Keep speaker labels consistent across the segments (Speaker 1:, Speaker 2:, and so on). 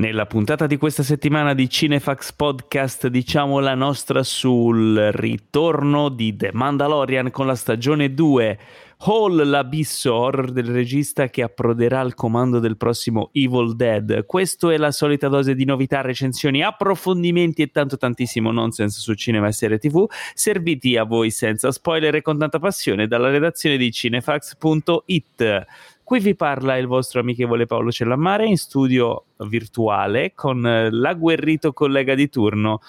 Speaker 1: Nella puntata di questa settimana di Cinefax Podcast diciamo la nostra sul ritorno di The Mandalorian con la stagione 2, Hall l'abisso horror del regista che approderà al comando del prossimo Evil Dead. Questo è la solita dose di novità, recensioni, approfondimenti e tanto tantissimo nonsense su cinema e serie tv, serviti a voi senza spoiler e con tanta passione dalla redazione di cinefax.it. Qui vi parla il vostro amichevole Paolo Cellammare in studio virtuale con eh, l'agguerrito collega di turno.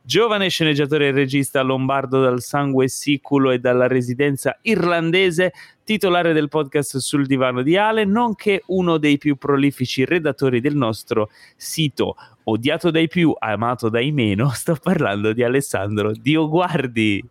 Speaker 1: Giovane sceneggiatore e regista lombardo dal sangue siculo e dalla residenza irlandese, titolare del podcast Sul divano di Ale, nonché uno dei più prolifici redattori del nostro sito, odiato dai più, amato dai meno, sto parlando di Alessandro Dioguardi.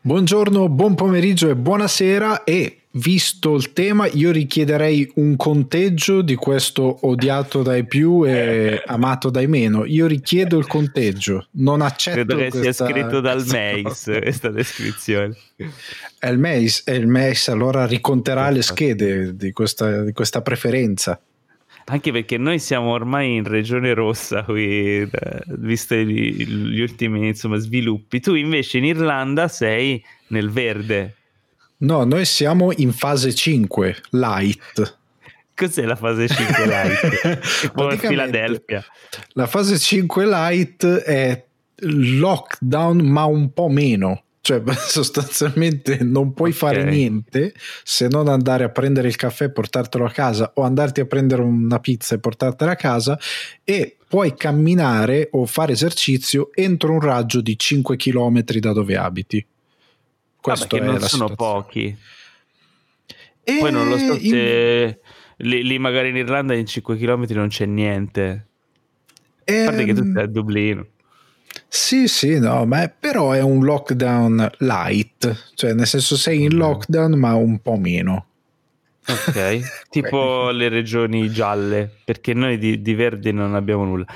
Speaker 2: Buongiorno, buon pomeriggio e buonasera e visto il tema, io richiederei un conteggio di questo odiato dai più e amato dai meno. Io richiedo il conteggio, non accetto
Speaker 1: Credo che
Speaker 2: questa...
Speaker 1: sia scritto dal Mace questa descrizione.
Speaker 2: È il Mace, è il Mace allora riconterà le schede di questa, di questa preferenza
Speaker 1: anche perché noi siamo ormai in regione rossa qui, eh, visto gli, gli ultimi insomma, sviluppi. Tu invece in Irlanda sei nel verde.
Speaker 2: No, noi siamo in fase 5, light.
Speaker 1: Cos'è la fase 5 light? Come Filadelfia.
Speaker 2: La fase 5 light è lockdown, ma un po' meno. Cioè, sostanzialmente non puoi okay. fare niente se non andare a prendere il caffè e portartelo a casa o andarti a prendere una pizza e portartela a casa e puoi camminare o fare esercizio entro un raggio di 5 km da dove abiti.
Speaker 1: Questo ah, non sono pochi. E Poi non lo so se in... lì, lì, magari in Irlanda in 5 km non c'è niente. E... A parte che tu ehm, sei a Dublino.
Speaker 2: Sì, sì, no, ma però è un lockdown light, cioè nel senso sei in lockdown ma un po' meno.
Speaker 1: Ok, tipo le regioni gialle, perché noi di, di verde non abbiamo nulla.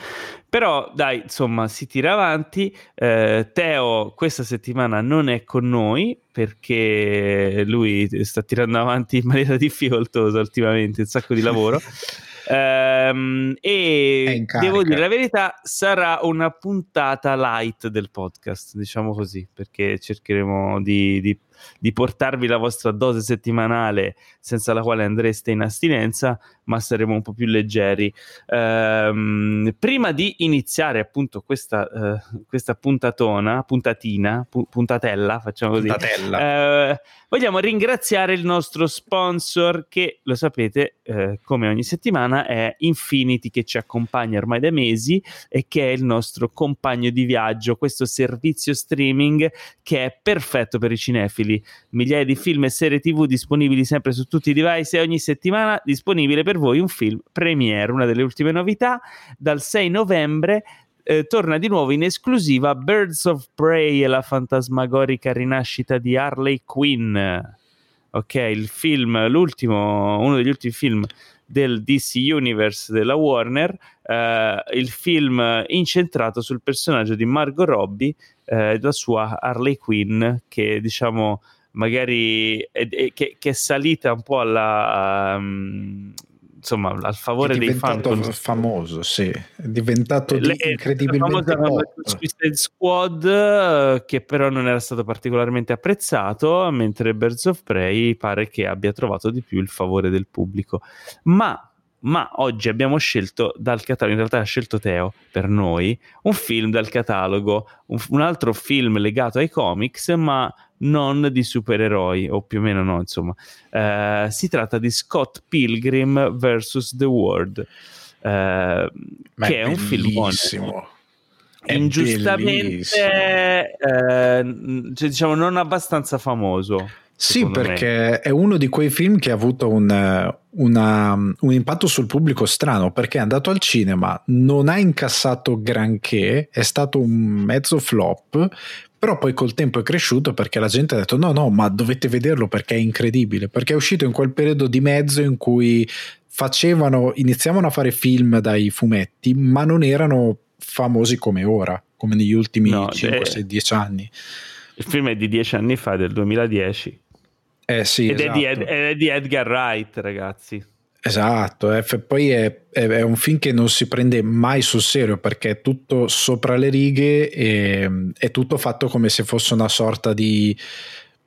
Speaker 1: Però dai, insomma, si tira avanti. Eh, Teo questa settimana non è con noi perché lui sta tirando avanti in maniera difficoltosa ultimamente, un sacco di lavoro. Ehm, e devo dire la verità, sarà una puntata light del podcast, diciamo così, perché cercheremo di, di di portarvi la vostra dose settimanale senza la quale andreste in astinenza, ma saremo un po' più leggeri. Ehm, prima di iniziare appunto questa, uh, questa puntatona, puntatina, pu- puntatella, facciamo così, puntatella. Eh, vogliamo ringraziare il nostro sponsor che, lo sapete, eh, come ogni settimana è Infinity che ci accompagna ormai da mesi e che è il nostro compagno di viaggio, questo servizio streaming che è perfetto per i cinefili disponibili. Migliaia di film e serie tv disponibili sempre su tutti i device e ogni settimana disponibile per voi un film premiere, una delle ultime novità dal 6 novembre eh, torna di nuovo in esclusiva Birds of Prey e la fantasmagorica rinascita di Harley Quinn. Ok il film l'ultimo uno degli ultimi film del DC Universe della Warner, eh, il film incentrato sul personaggio di Margot Robbie, eh, la sua Harley Quinn, che diciamo magari è, è, che, che, è salita un po' alla, um, insomma, al favore dei fan.
Speaker 2: È diventato famoso, sì, è diventato di Le, incredibilmente
Speaker 1: Suicide Squad eh, che però non era stato particolarmente apprezzato, mentre Birds of Prey pare che abbia trovato di più il favore del pubblico. Ma ma oggi abbiamo scelto dal catalogo, in realtà ha scelto Teo per noi, un film dal catalogo, un, un altro film legato ai comics, ma non di supereroi, o più o meno no, insomma. Uh, si tratta di Scott Pilgrim vs. The World, uh, che è, è un film ingiustamente, uh, cioè, diciamo, non abbastanza famoso.
Speaker 2: Sì, perché me. è uno di quei film che ha avuto un, una, un, impatto sul pubblico strano, perché è andato al cinema, non ha incassato granché, è stato un mezzo flop, però poi col tempo è cresciuto perché la gente ha detto no, no, ma dovete vederlo perché è incredibile, perché è uscito in quel periodo di mezzo in cui facevano, iniziavano a fare film dai fumetti, ma non erano famosi come ora, come negli ultimi no, 5, 6, 10 anni.
Speaker 1: Il film è di 10 anni fa, del 2010.
Speaker 2: Eh sì,
Speaker 1: Ed
Speaker 2: esatto.
Speaker 1: è, di Ed, è, di Edgar Wright, ragazzi.
Speaker 2: Esatto, eh, poi è, è, è, un film che non si prende mai sul serio perché è tutto sopra le righe e è tutto fatto come se fosse una sorta di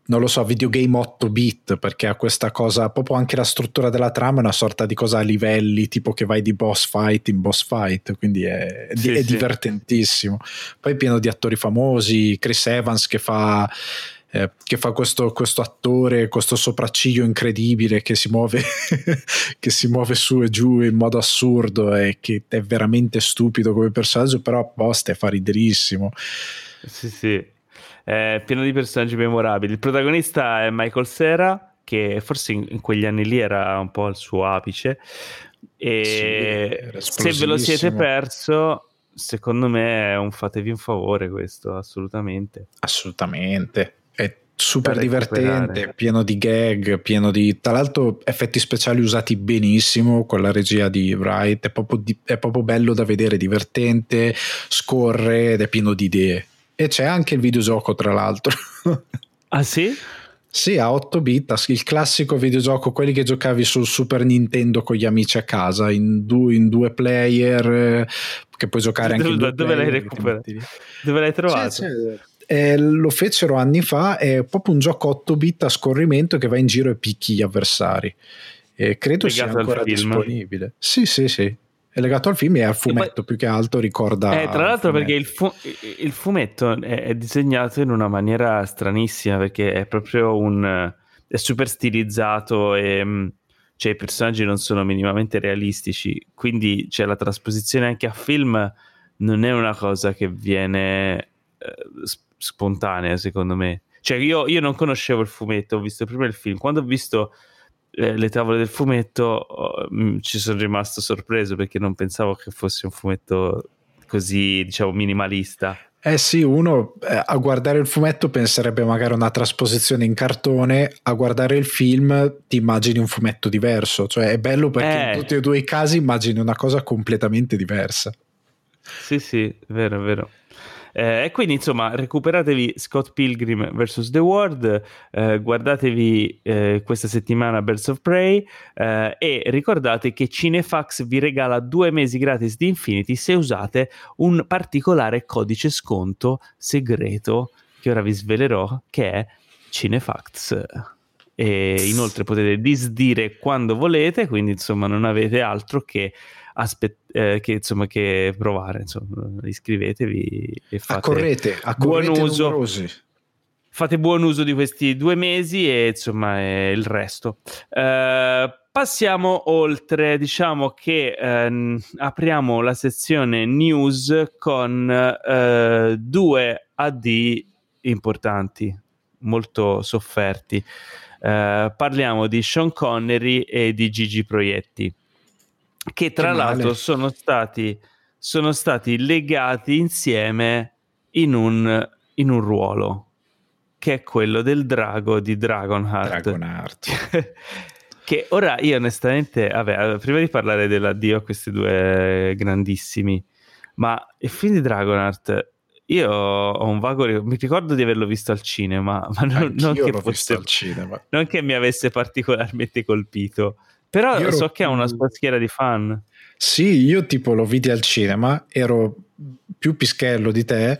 Speaker 2: non lo so, videogame 8 bit perché ha questa cosa, proprio anche la struttura della trama è una sorta di cosa a livelli, tipo che vai di boss fight in boss fight, quindi è, sì, è sì. divertentissimo. Poi è pieno di attori famosi, Chris Evans che fa eh, che fa questo, questo, attore, questo sopracciglio incredibile che si, muove, che si muove su e giù in modo assurdo e che è veramente stupido come personaggio, però apposta fa riderissimo.
Speaker 1: Sì, sì, è pieno di personaggi memorabili. Il protagonista è Michael Cera, che forse in, in quegli anni lì era un po' al suo apice. E sì, se ve lo siete perso, secondo me è un fatevi un favore questo, assolutamente.
Speaker 2: Assolutamente super divertente, pieno di gag, pieno di tra l'altro effetti speciali usati benissimo con la regia di Wright, è proprio, di, è proprio bello da vedere, divertente, scorre ed è pieno di idee. E c'è anche il videogioco tra l'altro.
Speaker 1: Ah sì?
Speaker 2: Sì, a 8 bit, il classico videogioco, quelli che giocavi sul Super Nintendo con gli amici a casa, in, due, in due player, che puoi giocare anche
Speaker 1: dove,
Speaker 2: in due
Speaker 1: dove
Speaker 2: player.
Speaker 1: L'hai recuperato? Dove l'hai trovato? C'è, c'è
Speaker 2: eh, lo fecero anni fa, è proprio un gioco 8 bit a scorrimento che va in giro e picchi gli avversari. E credo sia ancora disponibile. Sì, sì, sì. È legato al film e al fumetto poi, più che altro ricorda.
Speaker 1: Eh, tra l'altro, perché il, fu- il fumetto è, è, disegnato in una maniera stranissima perché è proprio un. è super stilizzato e. Mm, cioè, i personaggi non sono minimamente realistici. Quindi, cioè, la trasposizione anche a film non è una cosa che viene eh, spontanea, secondo me. Cioè, io, io, non conoscevo il fumetto, ho visto prima il film. Quando ho visto eh, le tavole del fumetto, oh, mh, mm, ci sono rimasto sorpreso perché non pensavo che fosse un fumetto così, diciamo, minimalista.
Speaker 2: Eh sì, uno eh, a guardare il fumetto penserebbe magari a una trasposizione in cartone, a guardare il film ti immagini un fumetto diverso, cioè è bello perché eh. in tutti e due i casi immagini una cosa completamente diversa.
Speaker 1: Sì, sì, vero, vero. Eh, e quindi insomma recuperatevi Scott Pilgrim vs. The World, eh, guardatevi eh, questa settimana Birds of Prey e ricordate che Cinefax vi regala due mesi gratis di Infinity se usate un particolare codice sconto segreto che ora vi svelerò che è Cinefax e inoltre potete disdire quando volete quindi insomma non avete altro che aspet- eh, che, insomma, che provare. Insomma, iscrivetevi e fate
Speaker 2: accorrete, accorrete buon uso. Numerosi.
Speaker 1: Fate buon uso di questi due mesi e insomma il resto. Uh, passiamo oltre, diciamo che uh, apriamo la sezione news con uh, due AD importanti, molto sofferti. parliamo di Sean Connery e di Gigi Proietti che tra che l'altro sono stati, sono stati legati insieme in un, in un ruolo che è quello del drago di Dragonheart.
Speaker 2: Dragonheart.
Speaker 1: che ora io onestamente, vabbè, prima di parlare dell'addio a questi due grandissimi, ma il film di Dragonheart io ho un vago mi ricordo di averlo visto al cinema, ma non, non che fosse non che mi avesse particolarmente colpito. Però io so ero... che ha una sua schiera di fan.
Speaker 2: Sì, io tipo lo vidi al cinema, ero più pischello di te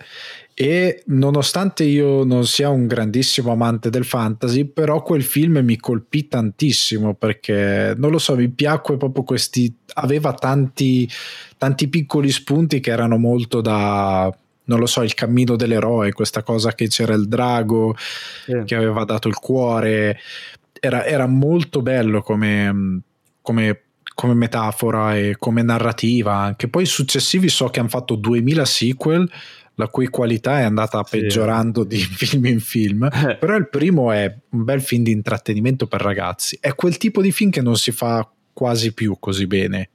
Speaker 2: e nonostante io non sia un grandissimo amante del fantasy, però quel film mi colpì tantissimo perché non lo so, mi piacque proprio questi aveva tanti tanti piccoli spunti che erano molto da non lo so, il cammino dell'eroe, questa cosa che c'era il drago sì. che aveva dato il cuore, era, era molto bello come, come, come, metafora e come narrativa anche. Poi i successivi so che hanno fatto 2000 sequel, la cui qualità è andata sì. peggiorando di film in film, però il primo è un bel film di intrattenimento per ragazzi. È quel tipo di film che non si fa quasi più così bene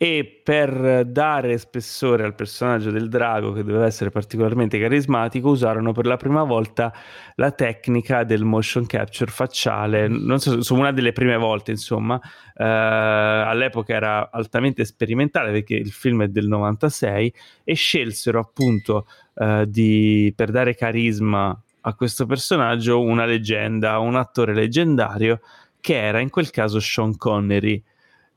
Speaker 1: e per dare spessore al personaggio del drago che doveva essere particolarmente carismatico usarono per la prima volta la tecnica del motion capture facciale. Non so, su una delle prime volte insomma. Eh, all'epoca era altamente sperimentale perché il film è del 96 e scelsero appunto eh, di, per dare carisma a questo personaggio una leggenda un attore leggendario che era in quel caso Sean Connery.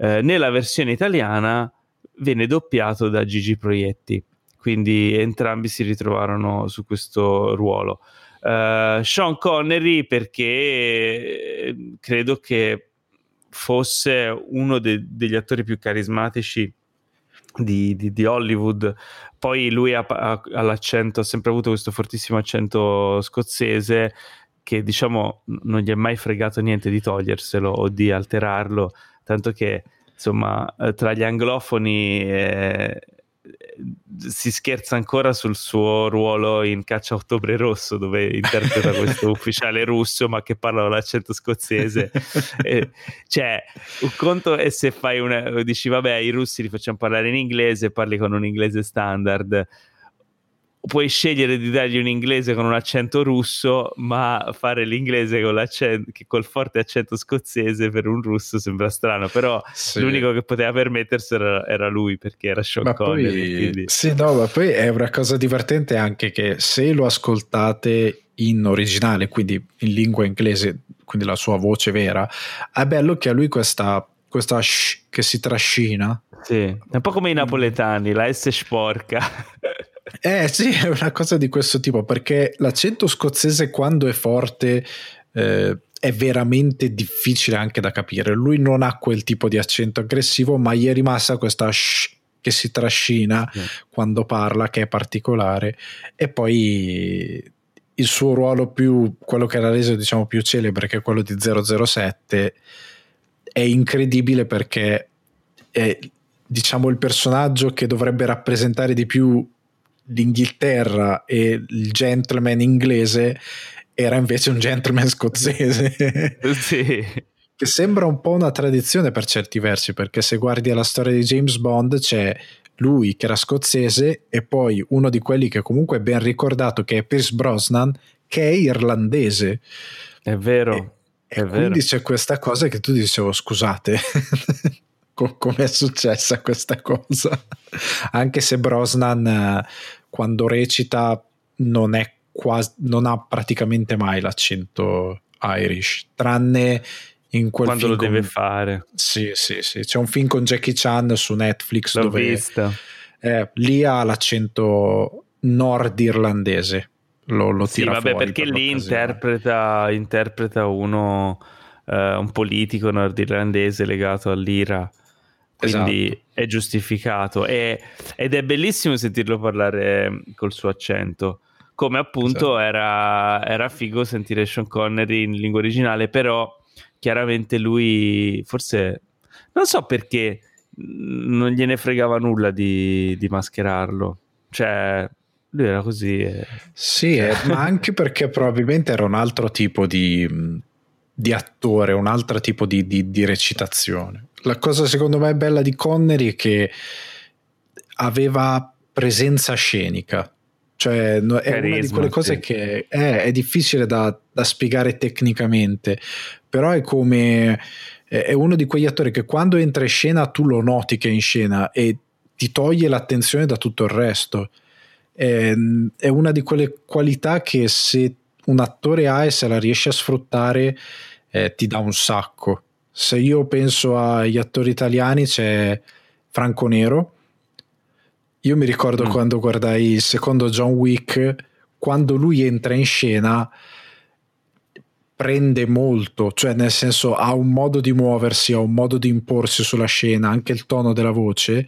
Speaker 1: Eh, nella versione italiana venne doppiato da Gigi Proietti, quindi entrambi si ritrovarono su questo ruolo. Uh, Sean Connery perché eh, credo che fosse uno de- degli attori più carismatici di, di, di, Hollywood. Poi lui ha, ha, ha, sempre avuto questo fortissimo accento scozzese che diciamo non gli è mai fregato niente di toglierselo o di alterarlo, tanto che insomma eh, tra gli anglofoni eh, si scherza ancora sul suo ruolo in Caccia Ottobre Rosso, dove interpreta questo ufficiale russo ma che parla con l'accento scozzese. e, cioè, un conto è se fai una. dici, vabbè, i russi li facciamo parlare in inglese, parli con un inglese standard puoi scegliere di dargli un inglese con un accento russo, ma fare l'inglese con l'accento, col forte accento scozzese per un russo sembra strano, però sì. l'unico che poteva permetterselo era, era lui perché era Sean ma Connery.
Speaker 2: Quindi... Sì, no, ma poi è una cosa divertente anche che se lo ascoltate in originale, quindi in lingua inglese, quindi la sua voce vera, è bello che a lui questa, questa sh che si trascina.
Speaker 1: Sì, è un po' come i napoletani, la S sporca.
Speaker 2: Eh sì, è una cosa di questo tipo, perché l'accento scozzese quando è forte eh, è veramente difficile anche da capire. Lui non ha quel tipo di accento aggressivo, ma gli è rimasta questa shh che si trascina sì. quando parla, che è particolare. E poi il suo ruolo più, quello che l'ha reso diciamo più celebre, che è quello di 007, è incredibile perché è diciamo il personaggio che dovrebbe rappresentare di più l'Inghilterra e il gentleman inglese era invece un gentleman scozzese.
Speaker 1: sì.
Speaker 2: Che sembra un po' una tradizione per certi versi, perché se guardi la storia di James Bond c'è lui che era scozzese e poi uno di quelli che comunque è ben ricordato che è Pierce Brosnan che è irlandese.
Speaker 1: È vero.
Speaker 2: E, e quindi c'è questa cosa che tu dicevo scusate come è successa questa cosa anche se Brosnan quando recita non, è quasi, non ha praticamente mai l'accento Irish, tranne in quel
Speaker 1: quando
Speaker 2: lo
Speaker 1: con... deve fare.
Speaker 2: Sì, sì, sì. C'è un film con Jackie Chan su Netflix
Speaker 1: L'ho
Speaker 2: dove
Speaker 1: vista.
Speaker 2: Eh, lì ha l'accento nordirlandese. Lo, lo
Speaker 1: sì, vabbè, perché per lì interpreta, interpreta uno uh, un politico nordirlandese legato all'Ira quindi esatto. È giustificato. È, ed è bellissimo sentirlo parlare col suo accento. Come appunto esatto. era, era figo sentire Sean Connery in lingua originale però chiaramente lui forse non so perché non gliene fregava nulla di, di mascherarlo. Cioè lui era così e...
Speaker 2: sì cioè... eh, ma anche perché probabilmente era un altro tipo di, di attore un altro tipo di, di, di recitazione la cosa secondo me bella di Connery è che aveva presenza scenica. Cioè, è Carisma, una di quelle cose sì. che è, è difficile da, da, spiegare tecnicamente, però è come è uno di quegli attori che quando entra in scena tu lo noti che è in scena e ti toglie l'attenzione da tutto il resto. È, è una di quelle qualità che se un attore ha e se la riesce a sfruttare eh, ti dà un sacco se io penso agli attori italiani c'è Franco Nero. Io mi ricordo mm. quando guardai il secondo John Wick, quando lui entra in scena prende molto, cioè nel senso ha un modo di muoversi, ha un modo di imporsi sulla scena, anche il tono della voce,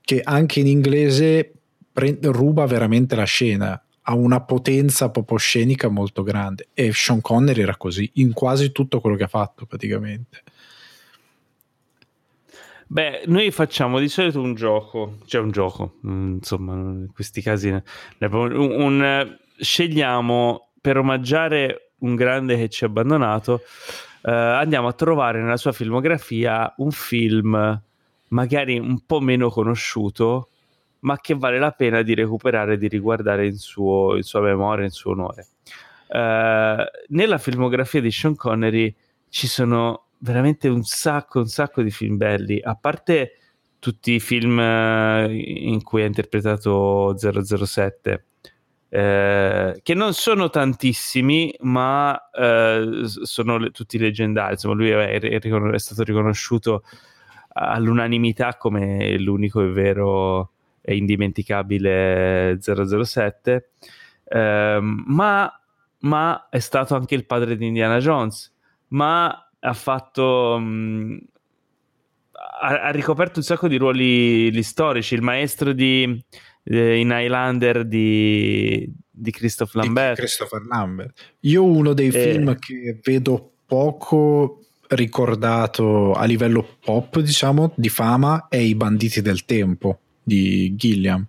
Speaker 2: che anche in inglese pre- ruba veramente la scena, ha una potenza proprio scenica molto grande e Sean Connery era così in quasi tutto quello che ha fatto praticamente.
Speaker 1: Beh, noi facciamo di solito un gioco, cioè un gioco, mm, insomma, in questi casi un, un, scegliamo per omaggiare un grande che ci ha abbandonato, eh, andiamo a trovare nella sua filmografia un film magari un po' meno conosciuto, ma che vale la pena di recuperare e di riguardare in, suo, in sua memoria, in suo onore. Eh, nella filmografia di Sean Connery ci sono veramente un sacco, un sacco di film belli, a parte tutti i film eh, in cui ha interpretato 007. eh, che non sono tantissimi, ma eh, sono le, tutti leggendari. Insomma, lui è, è, è, stato riconosciuto all'unanimità come l'unico e vero indimenticabile 007. Eh, ma, ma, è stato anche il padre di Indiana Jones. Ma ha fatto. Mh, ha, ha, ricoperto un sacco di ruoli storici. Il maestro di eh, in Highlander di, di Christopher Lambert.
Speaker 2: Di Christopher Lambert. Io uno dei e... film che vedo poco ricordato a livello pop, diciamo, di fama è I banditi del tempo di Gilliam.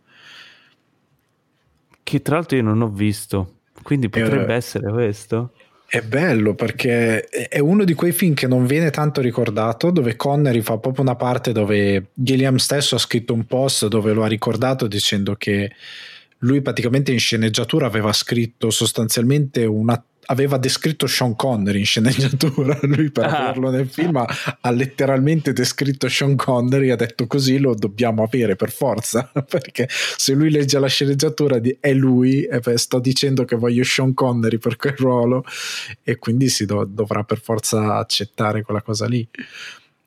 Speaker 1: Che tra l'altro io non ho visto, quindi potrebbe eh, essere questo.
Speaker 2: È bello perché è uno di quei film che non viene tanto ricordato, dove Connery fa proprio una parte dove Gilliam stesso ha scritto un post dove lo ha ricordato dicendo che lui praticamente in sceneggiatura aveva scritto sostanzialmente una aveva descritto Sean Connery in sceneggiatura, lui per ah. averlo nel film ha, ha, letteralmente descritto Sean Connery e ha detto così lo dobbiamo avere per forza, perché se lui legge la sceneggiatura di, è lui, e beh, sto dicendo che voglio Sean Connery per quel ruolo e quindi si do, dovrà per forza accettare quella cosa lì.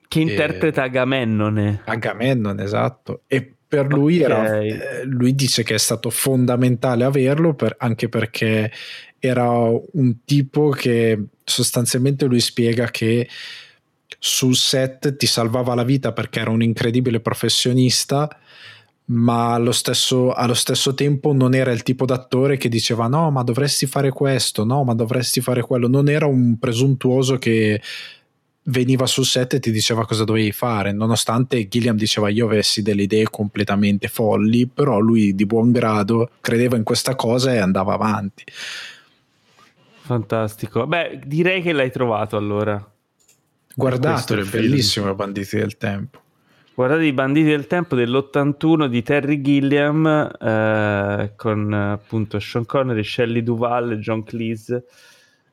Speaker 1: Che interpreta Agamennone.
Speaker 2: Agamennone, esatto. E per lui, okay. era, eh, lui dice che è stato fondamentale averlo per, anche perché era un tipo che sostanzialmente lui spiega che sul set ti salvava la vita perché era un incredibile professionista ma allo stesso, allo stesso, tempo non era il tipo d'attore che diceva no ma dovresti fare questo, no ma dovresti fare quello, non era un presuntuoso che veniva sul set e ti diceva cosa dovevi fare, nonostante Gilliam diceva io avessi delle idee completamente folli, però lui di buon grado credeva in questa cosa e andava avanti.
Speaker 1: Fantastico. Beh, direi che l'hai trovato allora.
Speaker 2: Guardatelo, è bellissimo i Banditi del Tempo.
Speaker 1: Guardate i Banditi del Tempo dell'81 di Terry Gilliam eh, con appunto Sean Connery, Shelley Duval, John Cleese.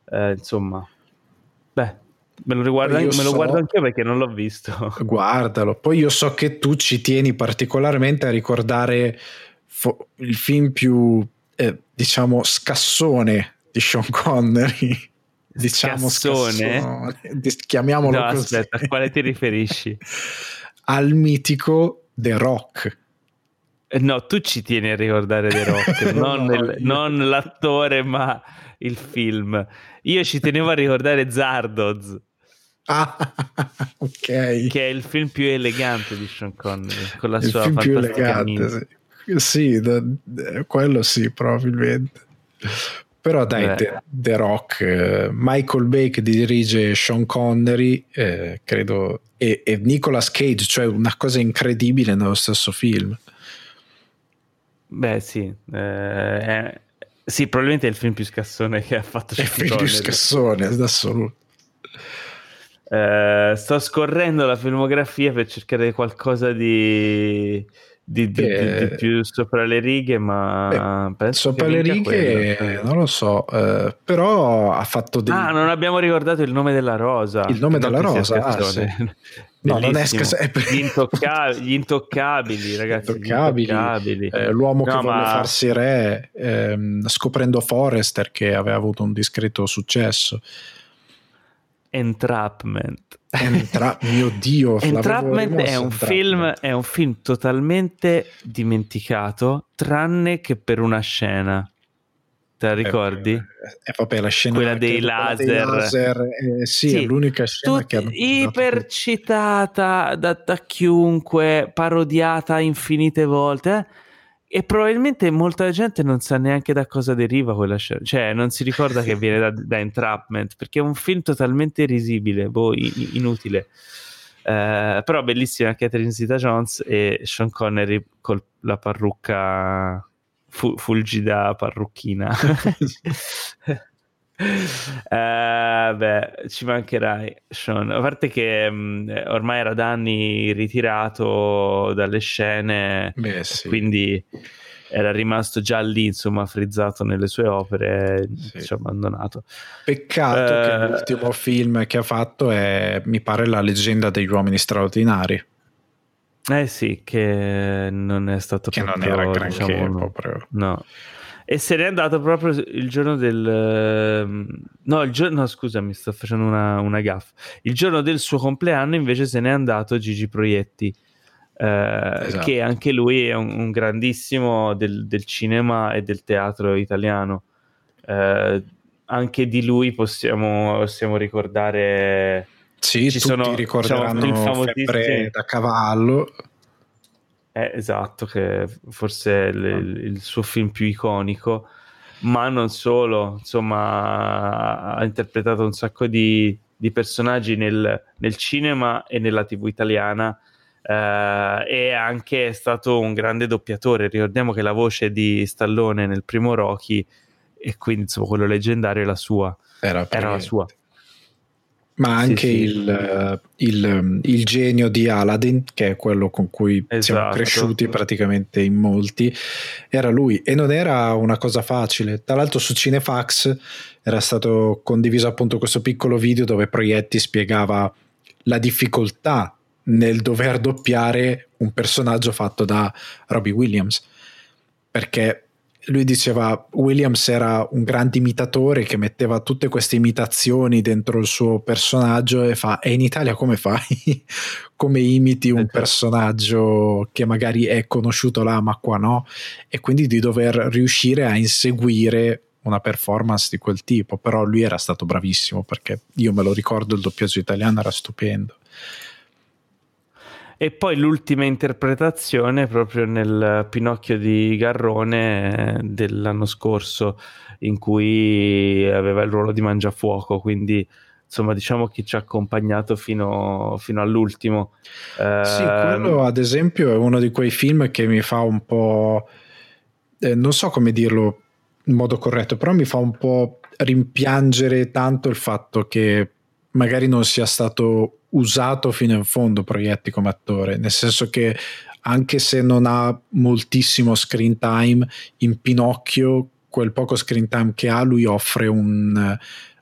Speaker 1: Eh, insomma, beh, me lo, riguardo, me so, lo guardo anche io perché non l'ho visto.
Speaker 2: Guardalo. Poi io so che tu ci tieni particolarmente a ricordare fo- il film più, eh, diciamo, scassone di Sean Connery. Diciamo scassone. scassone. Chiamiamolo
Speaker 1: no,
Speaker 2: così.
Speaker 1: Aspetta, a quale ti riferisci?
Speaker 2: Al mitico The Rock.
Speaker 1: Eh, no, tu ci tieni a ricordare The Rock, non, no, il, non, l'attore, ma il film. Io ci tenevo a ricordare Zardoz.
Speaker 2: Ah, ok.
Speaker 1: Che è il film più elegante di Sean Connery, con la il sua film più elegante,
Speaker 2: sì, sì da, da, quello sì, probabilmente. Però dai, The, The, Rock, eh, Michael Bay che dirige Sean Connery, eh, credo, e, e, Nicolas Cage, cioè una cosa incredibile nello stesso film.
Speaker 1: Beh sì, eh, sì, probabilmente è il film più scassone che ha fatto
Speaker 2: Sean Connery. È il film più scassone, assoluto.
Speaker 1: Eh, sto scorrendo la filmografia per cercare qualcosa di di, di, eh, di, più sopra le righe, ma
Speaker 2: beh, sopra le righe quello. non lo so, eh, però ha fatto
Speaker 1: dei... Ah, non abbiamo ricordato il nome della rosa.
Speaker 2: Il nome della rosa, ah, sì. No, non è scas-
Speaker 1: gli, intocca- gli, intoccabili, ragazzi.
Speaker 2: Intoccabili. Gli intoccabili. Eh, l'uomo no, che ma... volle farsi re, ehm, scoprendo Forrester che aveva avuto un discreto successo.
Speaker 1: Entrapment.
Speaker 2: Entra- mio Dio,
Speaker 1: Entrapment è un, film, è un film totalmente dimenticato, tranne che per una scena. Te la ricordi?
Speaker 2: Eh, eh, vabbè, la scena
Speaker 1: quella dei laser, dei laser
Speaker 2: eh, sì, sì, è l'unica scena che hanno
Speaker 1: ipercitata da, da chiunque, parodiata infinite volte. Eh? E probabilmente molta gente non sa neanche da cosa deriva quella scena, cioè non si ricorda che viene da, da Entrapment perché è un film totalmente risibile, boh, in, inutile. Uh, però bellissima Catherine Zeta Jones e Sean Connery con la parrucca fu- fulgida parrucchina. Uh, beh, ci mancherai, Sean. A parte che mh, mm, ormai era da anni ritirato dalle scene,
Speaker 2: beh, sì.
Speaker 1: quindi era rimasto già lì, insomma, frizzato nelle sue opere, sì. ci ha abbandonato.
Speaker 2: Peccato uh, che eh, l'ultimo film che ha fatto è, mi pare, La leggenda degli uomini straordinari.
Speaker 1: Eh sì, che non è stato
Speaker 2: che proprio, non era granché diciamo,
Speaker 1: proprio. No. E se n'è andato proprio il giorno del... Ehm, no, il giorno... No, scusami, sto facendo una, una gaff. Il giorno del suo compleanno invece se n'è andato Gigi Proietti, eh, esatto. che anche lui è un, un grandissimo del, del, cinema e del teatro italiano. Eh, anche di lui possiamo, possiamo ricordare...
Speaker 2: Sì, ci sono, ricorderanno diciamo, Febbre da cavallo.
Speaker 1: Eh, esatto, che forse è il, ah. il, suo film più iconico, ma non solo, insomma, ha interpretato un sacco di, di personaggi nel, nel, cinema e nella TV italiana. Eh, è anche stato un grande doppiatore. Ricordiamo che la voce di Stallone nel primo Rocky, e quindi insomma quello leggendario, è la sua.
Speaker 2: Era, era la sua ma anche sì, il, sì. Il, il, genio di Aladdin, che è quello con cui esatto. siamo cresciuti praticamente in molti, era lui e non era una cosa facile. Tra l'altro su Cinefax era stato condiviso appunto questo piccolo video dove Proietti spiegava la difficoltà nel dover doppiare un personaggio fatto da Robbie Williams, perché lui diceva Williams era un grande imitatore che metteva tutte queste imitazioni dentro il suo personaggio e fa e in Italia come fai? come imiti un esatto. personaggio che magari è conosciuto là ma qua no? E quindi di dover riuscire a inseguire una performance di quel tipo, però lui era stato bravissimo perché io me lo ricordo il doppiaggio italiano era stupendo.
Speaker 1: E poi l'ultima interpretazione proprio nel Pinocchio di Garrone dell'anno scorso, in cui aveva il ruolo di Mangiafuoco, quindi insomma diciamo che ci ha accompagnato fino, fino all'ultimo.
Speaker 2: Eh, sì, quello ad esempio è uno di quei film che mi fa un po'... Eh, non so come dirlo in modo corretto, però mi fa un po' rimpiangere tanto il fatto che magari non sia stato usato fino in fondo Proietti come attore, nel senso che anche se non ha moltissimo screen time, in Pinocchio quel poco screen time che ha lui offre un,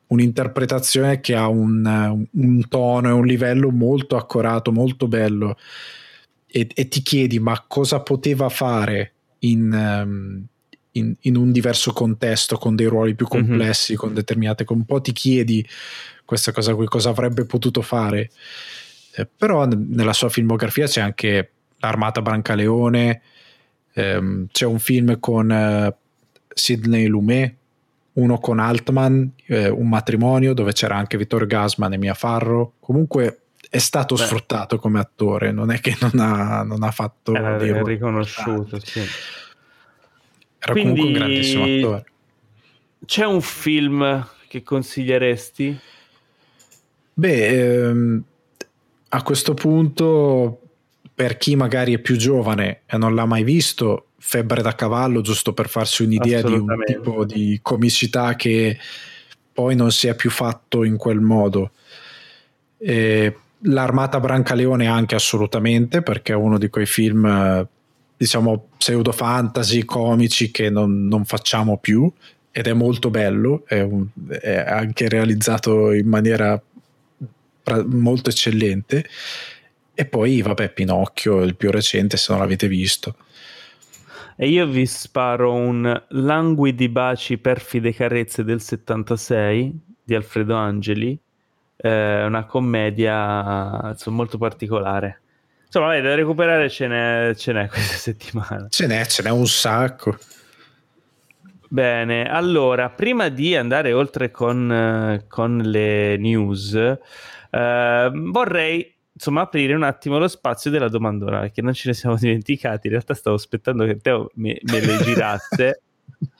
Speaker 2: un'interpretazione che ha un, un, tono e un livello molto accorato, molto bello e, e ti chiedi ma cosa poteva fare in, um, in, in, un diverso contesto con dei ruoli più mhm. complessi, mm-hmm. con determinate, un po' ti chiedi questa cosa qui, cosa avrebbe potuto fare. Eh, però nella sua filmografia c'è anche L'Armata Brancaleone, ehm, c'è un film con eh, Sidney Lumet, uno con Altman, eh, un matrimonio dove c'era anche Vittorio Gasman e Mia Farro. Comunque è stato Beh. sfruttato come attore, non è che non ha, non ha fatto...
Speaker 1: Era riconosciuto, sì.
Speaker 2: Era Quindi, comunque un grandissimo attore.
Speaker 1: C'è un film che consiglieresti?
Speaker 2: Beh, ehm, a questo punto, per chi magari è più giovane e non l'ha mai visto, Febbre da cavallo, giusto per farsi un'idea di un tipo di comicità che poi non si è più fatto in quel modo. E L'Armata Brancaleone anche assolutamente, perché è uno di quei film, diciamo, pseudo fantasy, comici che non, non facciamo più ed è molto bello, è, un, è anche realizzato in maniera molto eccellente. E poi, vabbè, Pinocchio, il più recente, se non l'avete visto.
Speaker 1: E io vi sparo un Languidi baci perfide carezze del 76 di Alfredo Angeli, eh, una commedia insomma, molto particolare. Insomma, vabbè, da recuperare ce n'è, ce n'è questa settimana.
Speaker 2: Ce n'è, ce n'è un sacco.
Speaker 1: Bene, allora, prima di andare oltre con, eh, con le news, Uh, vorrei insomma aprire un attimo lo spazio della domandona perché non ce ne siamo dimenticati. In realtà stavo aspettando che Teo me, me le girasse.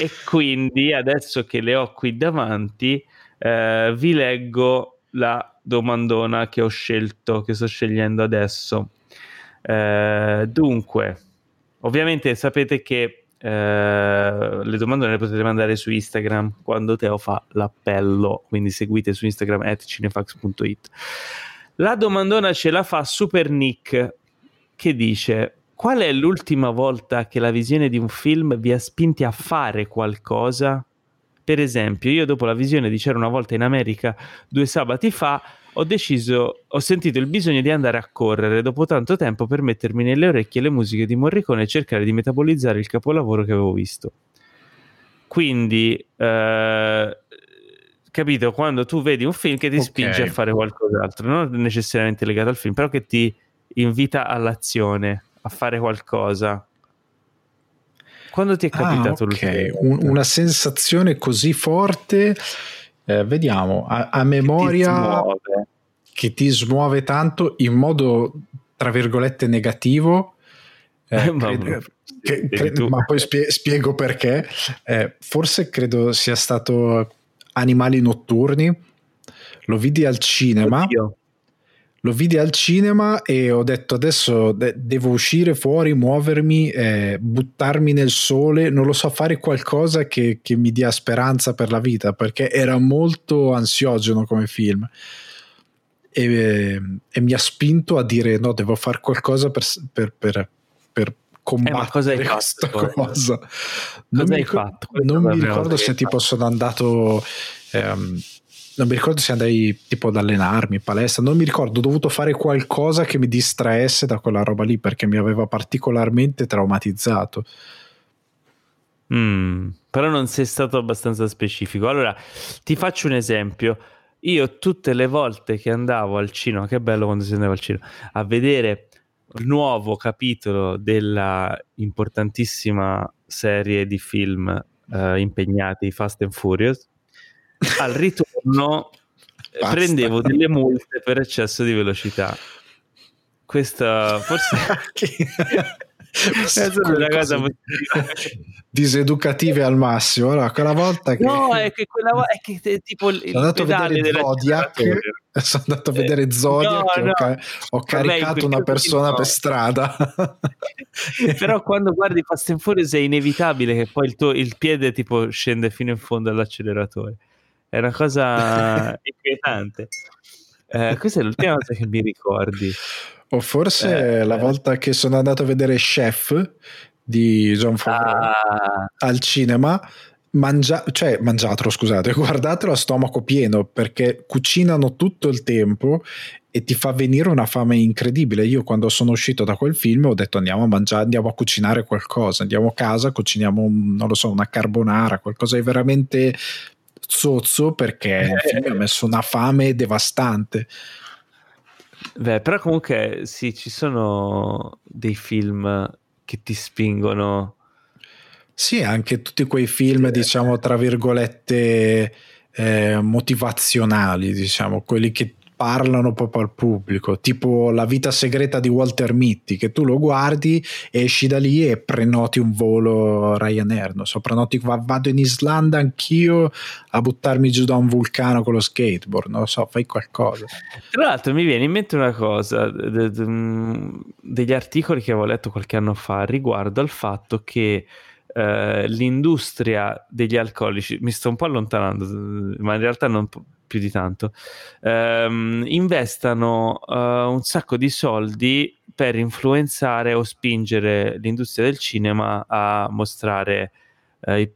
Speaker 1: E quindi adesso che le ho qui davanti uh, vi leggo la domandona che ho scelto che sto scegliendo adesso. Uh, dunque ovviamente sapete che eh, le domande le potete mandare su Instagram quando Teo fa l'appello, quindi seguite su Instagram at cinefax.it. La domandona ce la fa Super Nick che dice qual è l'ultima volta che la visione di un film vi ha spinti a fare qualcosa Per esempio, io dopo la visione di C'era una volta in America due sabati fa, ho deciso, ho sentito il bisogno di andare a correre dopo tanto tempo per mettermi nelle orecchie le musiche di Morricone e cercare di metabolizzare il capolavoro che avevo visto. Quindi, eh, capito, quando tu vedi un film che ti okay. spinge a fare qualcos'altro, non necessariamente legato al film, però che ti invita all'azione, a fare qualcosa. Quando ti è ah, capitato
Speaker 2: ah, okay. Un, una sensazione così forte, eh, vediamo, a, a memoria che ti, che ti, smuove tanto in modo, tra virgolette, negativo. Eh, ma, credo, che, credo, ma poi spie, spiego perché. Eh, forse credo sia stato Animali notturni. Lo vidi al cinema. Oddio lo vidi al cinema e ho detto adesso de- devo uscire fuori, muovermi, eh, buttarmi nel sole, non lo so, fare qualcosa che, che, mi dia speranza per la vita perché era molto ansiogeno come film e, e mi ha spinto a dire no, devo fare qualcosa per, per, per, per combattere eh, questa cosa. cosa. Non, cosa mi, ricor- non mi ricordo se tipo sono andato... Ehm, non mi ricordo se andai tipo ad allenarmi in palestra, non mi ricordo, ho dovuto fare qualcosa che mi distraesse da quella roba lì perché mi aveva particolarmente traumatizzato.
Speaker 1: Mm, però non sei stato abbastanza specifico. Allora, ti faccio un esempio. Io tutte le volte che andavo al cinema, che bello quando si andava al cinema, a vedere il nuovo capitolo della importantissima serie di film eh, impegnati Fast and Furious, al ritorno Basta. prendevo delle multe per eccesso di velocità. Questa forse
Speaker 2: è una cosa diseducative al massimo. Allora, quella volta che
Speaker 1: no, è che quella è che tipo il
Speaker 2: sono andato a vedere Zodiac. Sono andato a vedere Zodiac. No, no. Ho, ca- ho caricato una persona per strada.
Speaker 1: Però quando guardi Fast and Furious è inevitabile che poi il, tuo, il piede tipo scende fino in fondo all'acceleratore. È una cosa inquietante. Eh, questa è l'ultima cosa che mi ricordi.
Speaker 2: O forse eh, la volta che sono andato a vedere Chef di John Favreau ah. al cinema, mangia- cioè mangiatelo, scusate, guardatelo a stomaco pieno perché cucinano tutto il tempo e ti fa venire una fame incredibile. Io quando sono uscito da quel film ho detto andiamo a mangiare, andiamo a cucinare qualcosa, andiamo a casa, cuciniamo, non lo so, una carbonara, qualcosa di veramente zozzo perché mi ha messo una fame devastante.
Speaker 1: Beh, però comunque sì, ci sono dei film che ti spingono.
Speaker 2: Sì, anche tutti quei film, diciamo, tra virgolette, eh, motivazionali, diciamo, quelli che parlano proprio al pubblico, tipo La vita segreta di Walter Mitty, che tu lo guardi, esci da lì e prenoti un volo Ryanair, non so, prenoti vado in Islanda anch'io a buttarmi giù da un vulcano con lo skateboard, non lo so, fai qualcosa.
Speaker 1: Tra l'altro mi viene in mente una cosa, mm, degli articoli che avevo letto qualche anno fa riguardo al fatto che Uh, l'industria degli alcolici, mi sto un po' allontanando, ma in realtà non più di tanto, ehm, investano uh, un sacco di soldi per influenzare o spingere l'industria del cinema a mostrare i,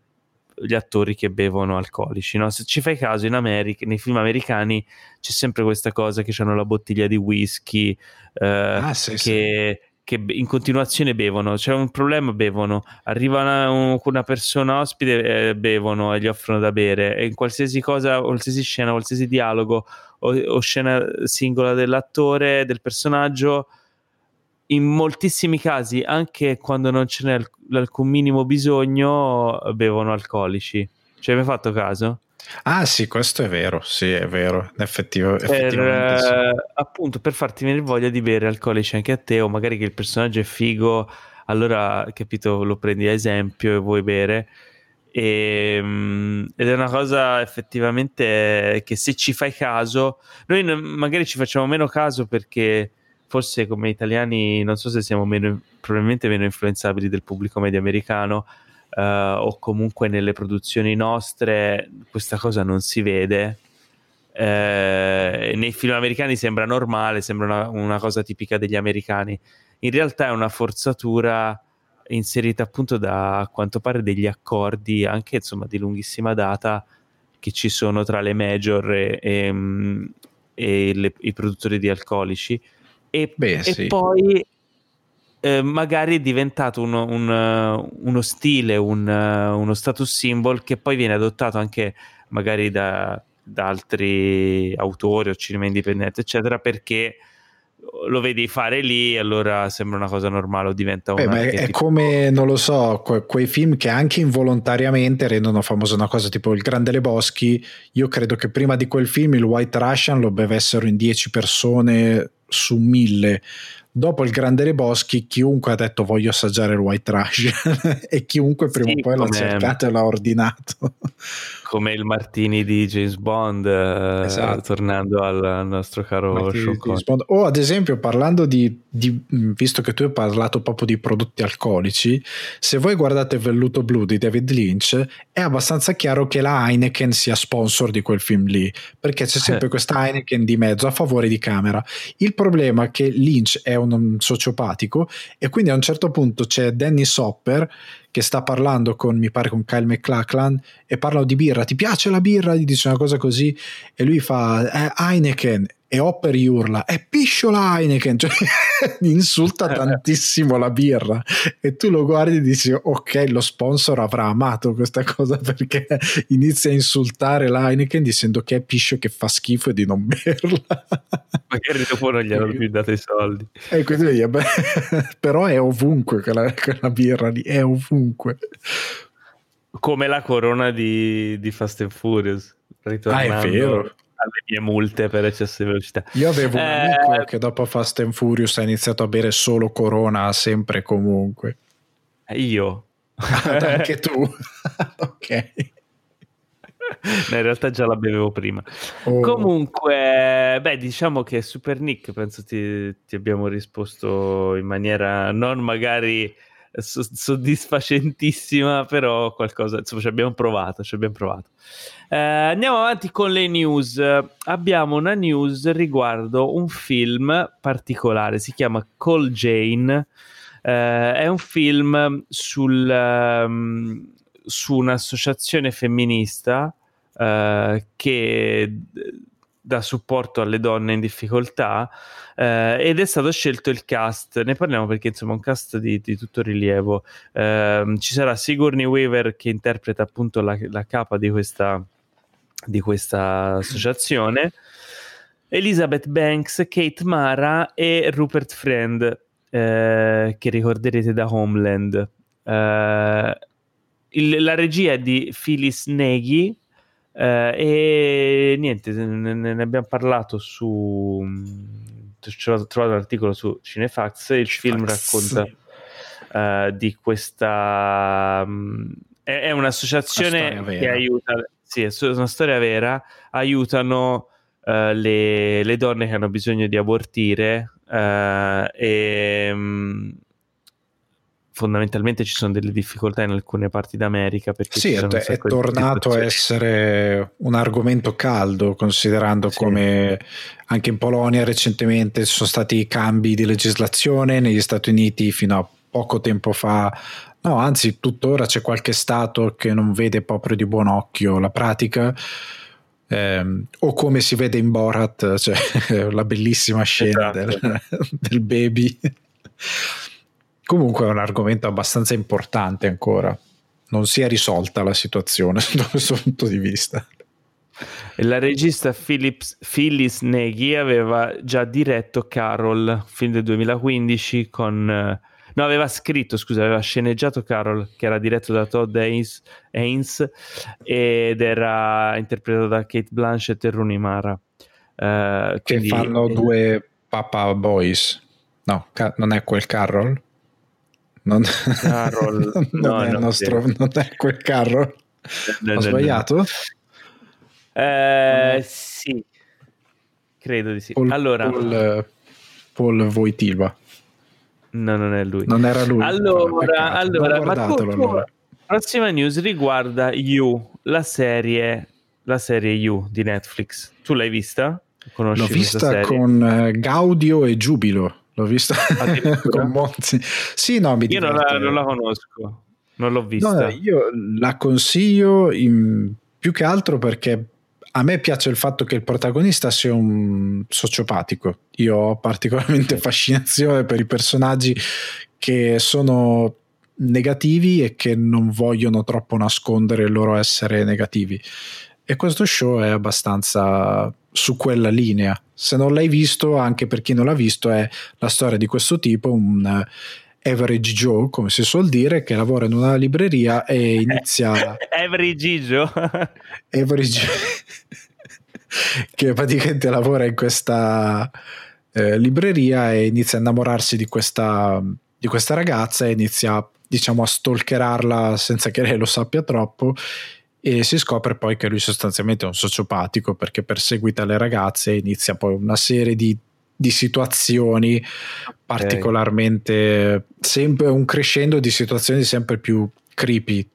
Speaker 1: gli attori che bevono alcolici. No? Se ci fai caso, in America, nei film americani c'è sempre questa cosa che hanno la bottiglia di whisky, uh, ah, sì, che... Sì che in continuazione bevono, c'è un problema, bevono, arriva una, una persona ospite, eh, bevono e gli offrono da bere e in qualsiasi cosa, qualsiasi scena, qualsiasi dialogo o, o scena singola dell'attore, del personaggio, in moltissimi casi, anche quando non ce n'è alcun minimo bisogno, bevono alcolici. Ci hai mai fatto caso?
Speaker 2: Ah sì, questo è vero, sì è vero, Effettiv-
Speaker 1: per, effettivamente sì. Eh, appunto per farti venire voglia di bere alcolici anche a te o magari che il personaggio è figo, allora capito lo prendi a esempio e vuoi bere e, ehm, ed è una cosa effettivamente che se ci fai caso, noi magari ci facciamo meno caso perché forse come italiani non so se siamo meno, probabilmente meno influenzabili del pubblico medio americano, uh, o comunque nelle produzioni nostre questa cosa non si vede. Uh, nei film americani sembra normale, sembra una, una, cosa tipica degli americani. In realtà è una forzatura inserita appunto da a quanto pare degli accordi anche insomma di lunghissima data che ci sono tra le major e, e, mm, e le, i produttori di alcolici e, Beh, e sì. poi eh, magari è diventato uno, un, uno stile, un, uno status symbol che poi viene adottato anche magari da, da altri autori o cinema indipendente, eccetera, perché lo vedi fare lì, allora sembra una cosa normale o diventa una.
Speaker 2: Beh, è come, non lo so, que- quei film che anche involontariamente rendono famosa una cosa tipo Il Grande Leboschi. Io credo che prima di quel film il White Russian lo bevessero in 10 persone su mille dopo il Grande Leboschi chiunque ha detto voglio assaggiare il White Russian e chiunque prima sì, o poi l'ha cercato e l'ha ordinato
Speaker 1: come il Martini di James Bond eh, esatto. tornando al nostro caro Sean
Speaker 2: o ad esempio parlando di, di, visto che tu hai parlato proprio di prodotti alcolici se voi guardate Velluto Blu di David Lynch è abbastanza chiaro che la Heineken sia sponsor di quel film lì perché c'è sempre eh. questa Heineken di mezzo a favore di camera il problema è che Lynch è un sociopatico e quindi a un certo punto c'è Danny Sopper che sta parlando con, mi pare, con Kyle McLachlan e parlano di birra, ti piace la birra? Gli dice una cosa così e lui fa eh, Heineken e Hopper gli urla è pisciola Heineken cioè insulta tantissimo la birra. E tu lo guardi e dici ok lo sponsor avrà amato questa cosa perché inizia a insultare la Heineken dicendo che è piscio che fa schifo e di non berla
Speaker 1: magari dopo non gli hanno più dato i soldi.
Speaker 2: E quindi, beh, però è ovunque quella, quella birra lì è ovunque.
Speaker 1: Come la corona di, di Fast and Furious ritornando.
Speaker 2: ah è vero
Speaker 1: alle mie multe per eccesso di velocità.
Speaker 2: Io avevo un eh, amico che dopo Fast and Furious ha iniziato a bere solo Corona sempre e comunque.
Speaker 1: Io?
Speaker 2: anche tu? ok.
Speaker 1: No, in realtà già la bevevo prima. Oh. Comunque, beh, diciamo che Super Nick penso ti, ti abbiamo risposto in maniera non magari soddisfacentissima, però qualcosa, insomma, ci abbiamo provato, ci abbiamo provato. Eh, andiamo avanti con le news. Abbiamo una news riguardo un film particolare, si chiama Call Jane. Eh, è un film sul, um, su un'associazione femminista uh, che dà supporto alle donne in difficoltà eh, ed è stato scelto il cast, ne parliamo perché insomma è un cast di, di tutto rilievo, eh, ci sarà Sigourney Weaver che interpreta appunto la, la capa di questa, di questa associazione, Elizabeth Banks, Kate Mara e Rupert Friend eh, che ricorderete da Homeland. Eh, il, la regia è di Phyllis Nagy e niente, ne, abbiamo parlato su. Ho trovato un articolo su Cinefax. Il film racconta uh, di questa. Um, è, è, un'associazione una che aiuta. Sì, è una storia vera. Aiutano uh, le, le, donne che hanno bisogno di abortire. e. Fondamentalmente ci sono delle difficoltà in alcune parti d'America. Perché
Speaker 2: sì, è, è tornato a essere un argomento caldo, considerando sì. come anche in Polonia recentemente ci sono stati cambi di legislazione, negli Stati Uniti fino a poco tempo fa. No, anzi, tuttora c'è qualche stato che non vede proprio di buon occhio la pratica. Eh, o come si vede in Borat, cioè la bellissima scena esatto. del, del baby. Comunque è un argomento abbastanza importante ancora. Non si è risolta la situazione da questo punto di vista.
Speaker 1: La regista Philips, Phyllis Neghi aveva già diretto Carol, film del 2015 con... No, aveva scritto, scusa, aveva sceneggiato Carol, che era diretto da Todd Haynes, Haynes ed era interpretato da Kate Blanchett e Rooney Mara.
Speaker 2: Uh, che quindi... fanno due Papa Boys. No, ca- non è quel Carol? Non, Carol, non, no, è, il nostro, non è quel Carol. No, Ho sbagliato?
Speaker 1: Eh, sì, credo di sì.
Speaker 2: Paul,
Speaker 1: allora,
Speaker 2: Paul, Paul Voitiva.
Speaker 1: No, non è lui.
Speaker 2: Non era lui.
Speaker 1: Allora, no, allora, guardatelo, ma allora. prossima news riguarda You, la serie, la serie You di Netflix. Tu l'hai vista?
Speaker 2: Conosci L'ho vista con uh, Gaudio e Giubilo l'ho visto con Monzi. Sì, no, mi
Speaker 1: Io non la, non la, conosco, non l'ho vista.
Speaker 2: No, io la consiglio in, più che altro perché a me piace il fatto che il protagonista sia un sociopatico. Io ho particolarmente fascinazione per i personaggi che sono negativi e che non vogliono troppo nascondere il loro essere negativi. E questo show è abbastanza su quella linea. Se non l'hai visto, anche per chi non l'ha visto, è la storia di questo tipo, un average Joe, come si suol dire, che lavora in una libreria e inizia...
Speaker 1: average Joe?
Speaker 2: average che praticamente lavora in questa eh, libreria e inizia a innamorarsi di questa, di questa ragazza e inizia diciamo a stalkerarla senza che lei lo sappia troppo e si scopre poi che lui sostanzialmente è un sociopatico perché perseguita le ragazze e inizia poi una serie di, di situazioni okay. particolarmente sempre un crescendo di situazioni sempre più creepy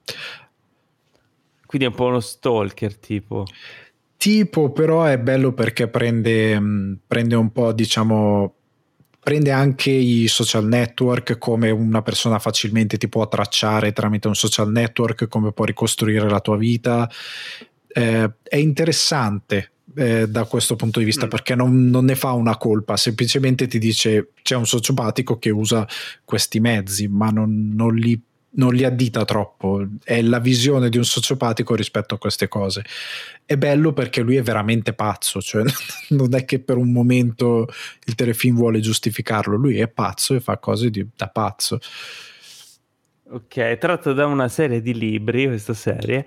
Speaker 1: quindi è un po' uno stalker tipo
Speaker 2: tipo però è bello perché prende, mm, prende un po' diciamo prende anche i social network come una persona facilmente ti può tracciare tramite un social network, come può ricostruire la tua vita. Eh, è interessante eh, da questo punto di vista mm. perché non, non, ne fa una colpa, semplicemente ti dice c'è un sociopatico che usa questi mezzi, ma non, non li non li addita troppo, è la visione di un sociopatico rispetto a queste cose. È bello perché lui è veramente pazzo, cioè non è che per un momento il telefilm vuole giustificarlo, lui è pazzo e fa cose di, da pazzo.
Speaker 1: Ok, tratto da una serie di libri, questa serie,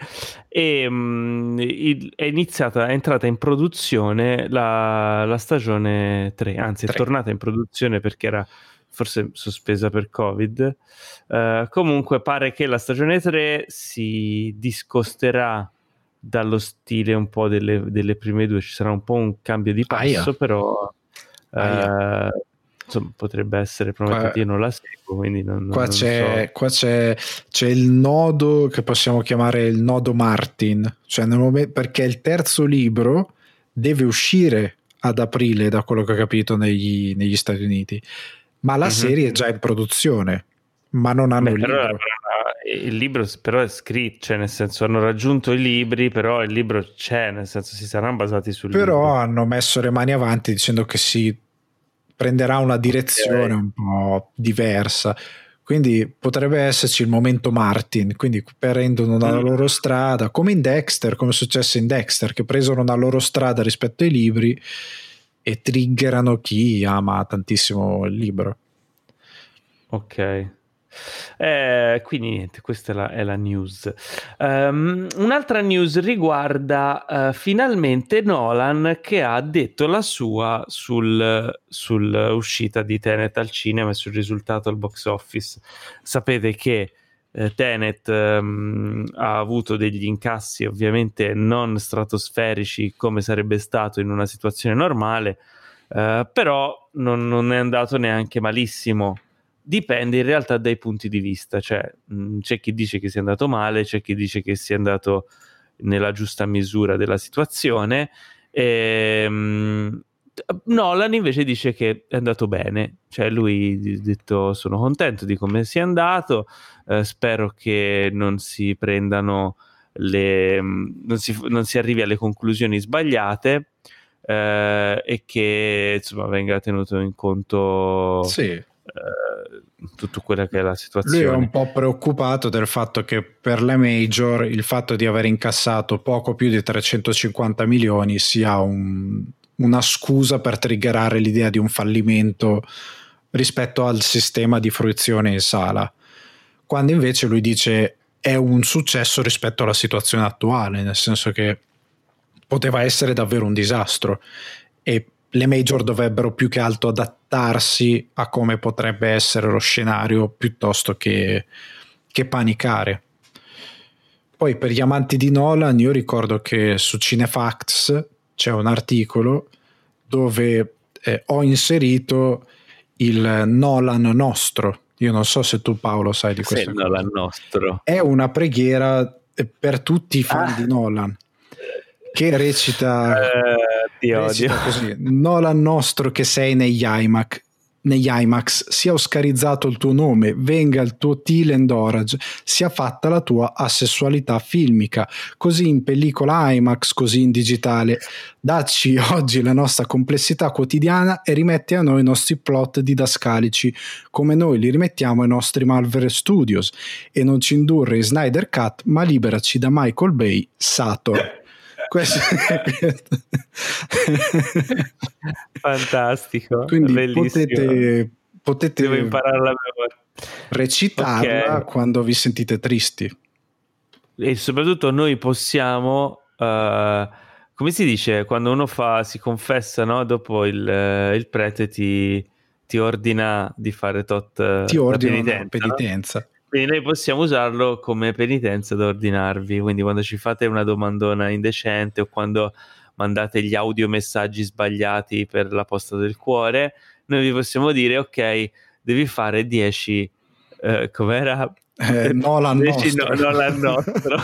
Speaker 1: e um, il, è iniziata, è entrata in produzione la, la stagione 3, anzi 3. è tornata in produzione perché era forse sospesa per Covid. Uh, comunque pare che la stagione 3 si discosterà dallo stile un po' delle, delle prime due, ci sarà un po' un cambio di passo, Aia. però uh, insomma, potrebbe essere probabilmente io non la seguo, quindi non,
Speaker 2: qua,
Speaker 1: non
Speaker 2: c'è,
Speaker 1: so.
Speaker 2: qua c'è, c'è, il nodo che possiamo chiamare il nodo Martin, cioè nel momento, perché il terzo libro deve uscire ad aprile, da quello che ho capito, negli, negli Stati Uniti ma la uh-huh. serie è già in produzione, ma non hanno Beh, il libro.
Speaker 1: il libro però è scritto, cioè nel senso hanno raggiunto i libri, però il libro c'è, nel senso si saranno basati sul
Speaker 2: però
Speaker 1: libro.
Speaker 2: Però hanno messo le mani avanti dicendo che si prenderà una direzione okay. un po' diversa. Quindi potrebbe esserci il momento Martin, quindi prendono la mm. loro strada, come in Dexter, come è successo in Dexter, che presero una loro strada rispetto ai libri e triggerano chi ama tantissimo il libro.
Speaker 1: Ok. Eh, quindi niente, questa è la, è la news. Um, un'altra news riguarda uh, finalmente Nolan che ha detto la sua sul, sull'uscita di Tenet al cinema e sul risultato al box office. Sapete che eh, Tenet ehm, ha avuto degli incassi ovviamente non stratosferici come sarebbe stato in una situazione normale, eh, però non, non, è andato neanche malissimo. Dipende in realtà dai punti di vista, cioè mh, mm, c'è chi dice che sia andato male, c'è chi dice che sia andato nella giusta misura della situazione. E, mh, mm, Nolan invece dice che è andato bene, cioè lui ha detto sono contento di come sia andato, eh, spero che non si prendano le, non si, non si arrivi alle conclusioni sbagliate eh, e che insomma venga tenuto in conto
Speaker 2: sì. eh,
Speaker 1: tutta quella che è la situazione.
Speaker 2: Lui è un po' preoccupato del fatto che per le major il fatto di aver incassato poco più di 350 milioni sia un una scusa per triggerare l'idea di un fallimento rispetto al sistema di fruizione in sala, quando invece lui dice è un successo rispetto alla situazione attuale, nel senso che poteva essere davvero un disastro e le major dovrebbero più che altro adattarsi a come potrebbe essere lo scenario piuttosto che, che panicare. Poi per gli amanti di Nolan io ricordo che su Cinefacts c'è un articolo dove eh, ho inserito il Nolan nostro. Io non so se tu Paolo sai di questo.
Speaker 1: Nolan nostro.
Speaker 2: È una preghiera eh, per tutti i fan ah. di Nolan che recita,
Speaker 1: eh, ti
Speaker 2: recita così Nolan nostro che sei negli iMac negli IMAX, sia oscarizzato il tuo nome, venga il tuo teal and orange, sia fatta la tua asessualità filmica, così in pellicola IMAX, così in digitale. Dacci oggi la nostra complessità quotidiana e rimetti a noi i nostri plot didascalici, come noi li rimettiamo ai nostri Marvel Studios, e non ci indurre in Snyder Cut, ma liberaci da Michael Bay, Sato. Questo...
Speaker 1: Fantastico.
Speaker 2: Quindi potete, potete
Speaker 1: Devo imparare la memoria.
Speaker 2: recitarla okay. quando vi sentite tristi.
Speaker 1: E soprattutto noi possiamo, uh, come si dice, quando uno fa, si confessa, no? dopo il, uh, il prete ti, ti, ordina di fare tot
Speaker 2: ti ordina penitenza. penitenza. No?
Speaker 1: Quindi noi possiamo usarlo come penitenza da ordinarvi. Quindi quando ci fate una domandona indecente o quando mandate gli audiomessaggi sbagliati per la posta del cuore, noi vi possiamo dire ok, devi fare 10 eh, com'era?
Speaker 2: Eh, Nolan 10 nostro.
Speaker 1: No, Nolan nostro.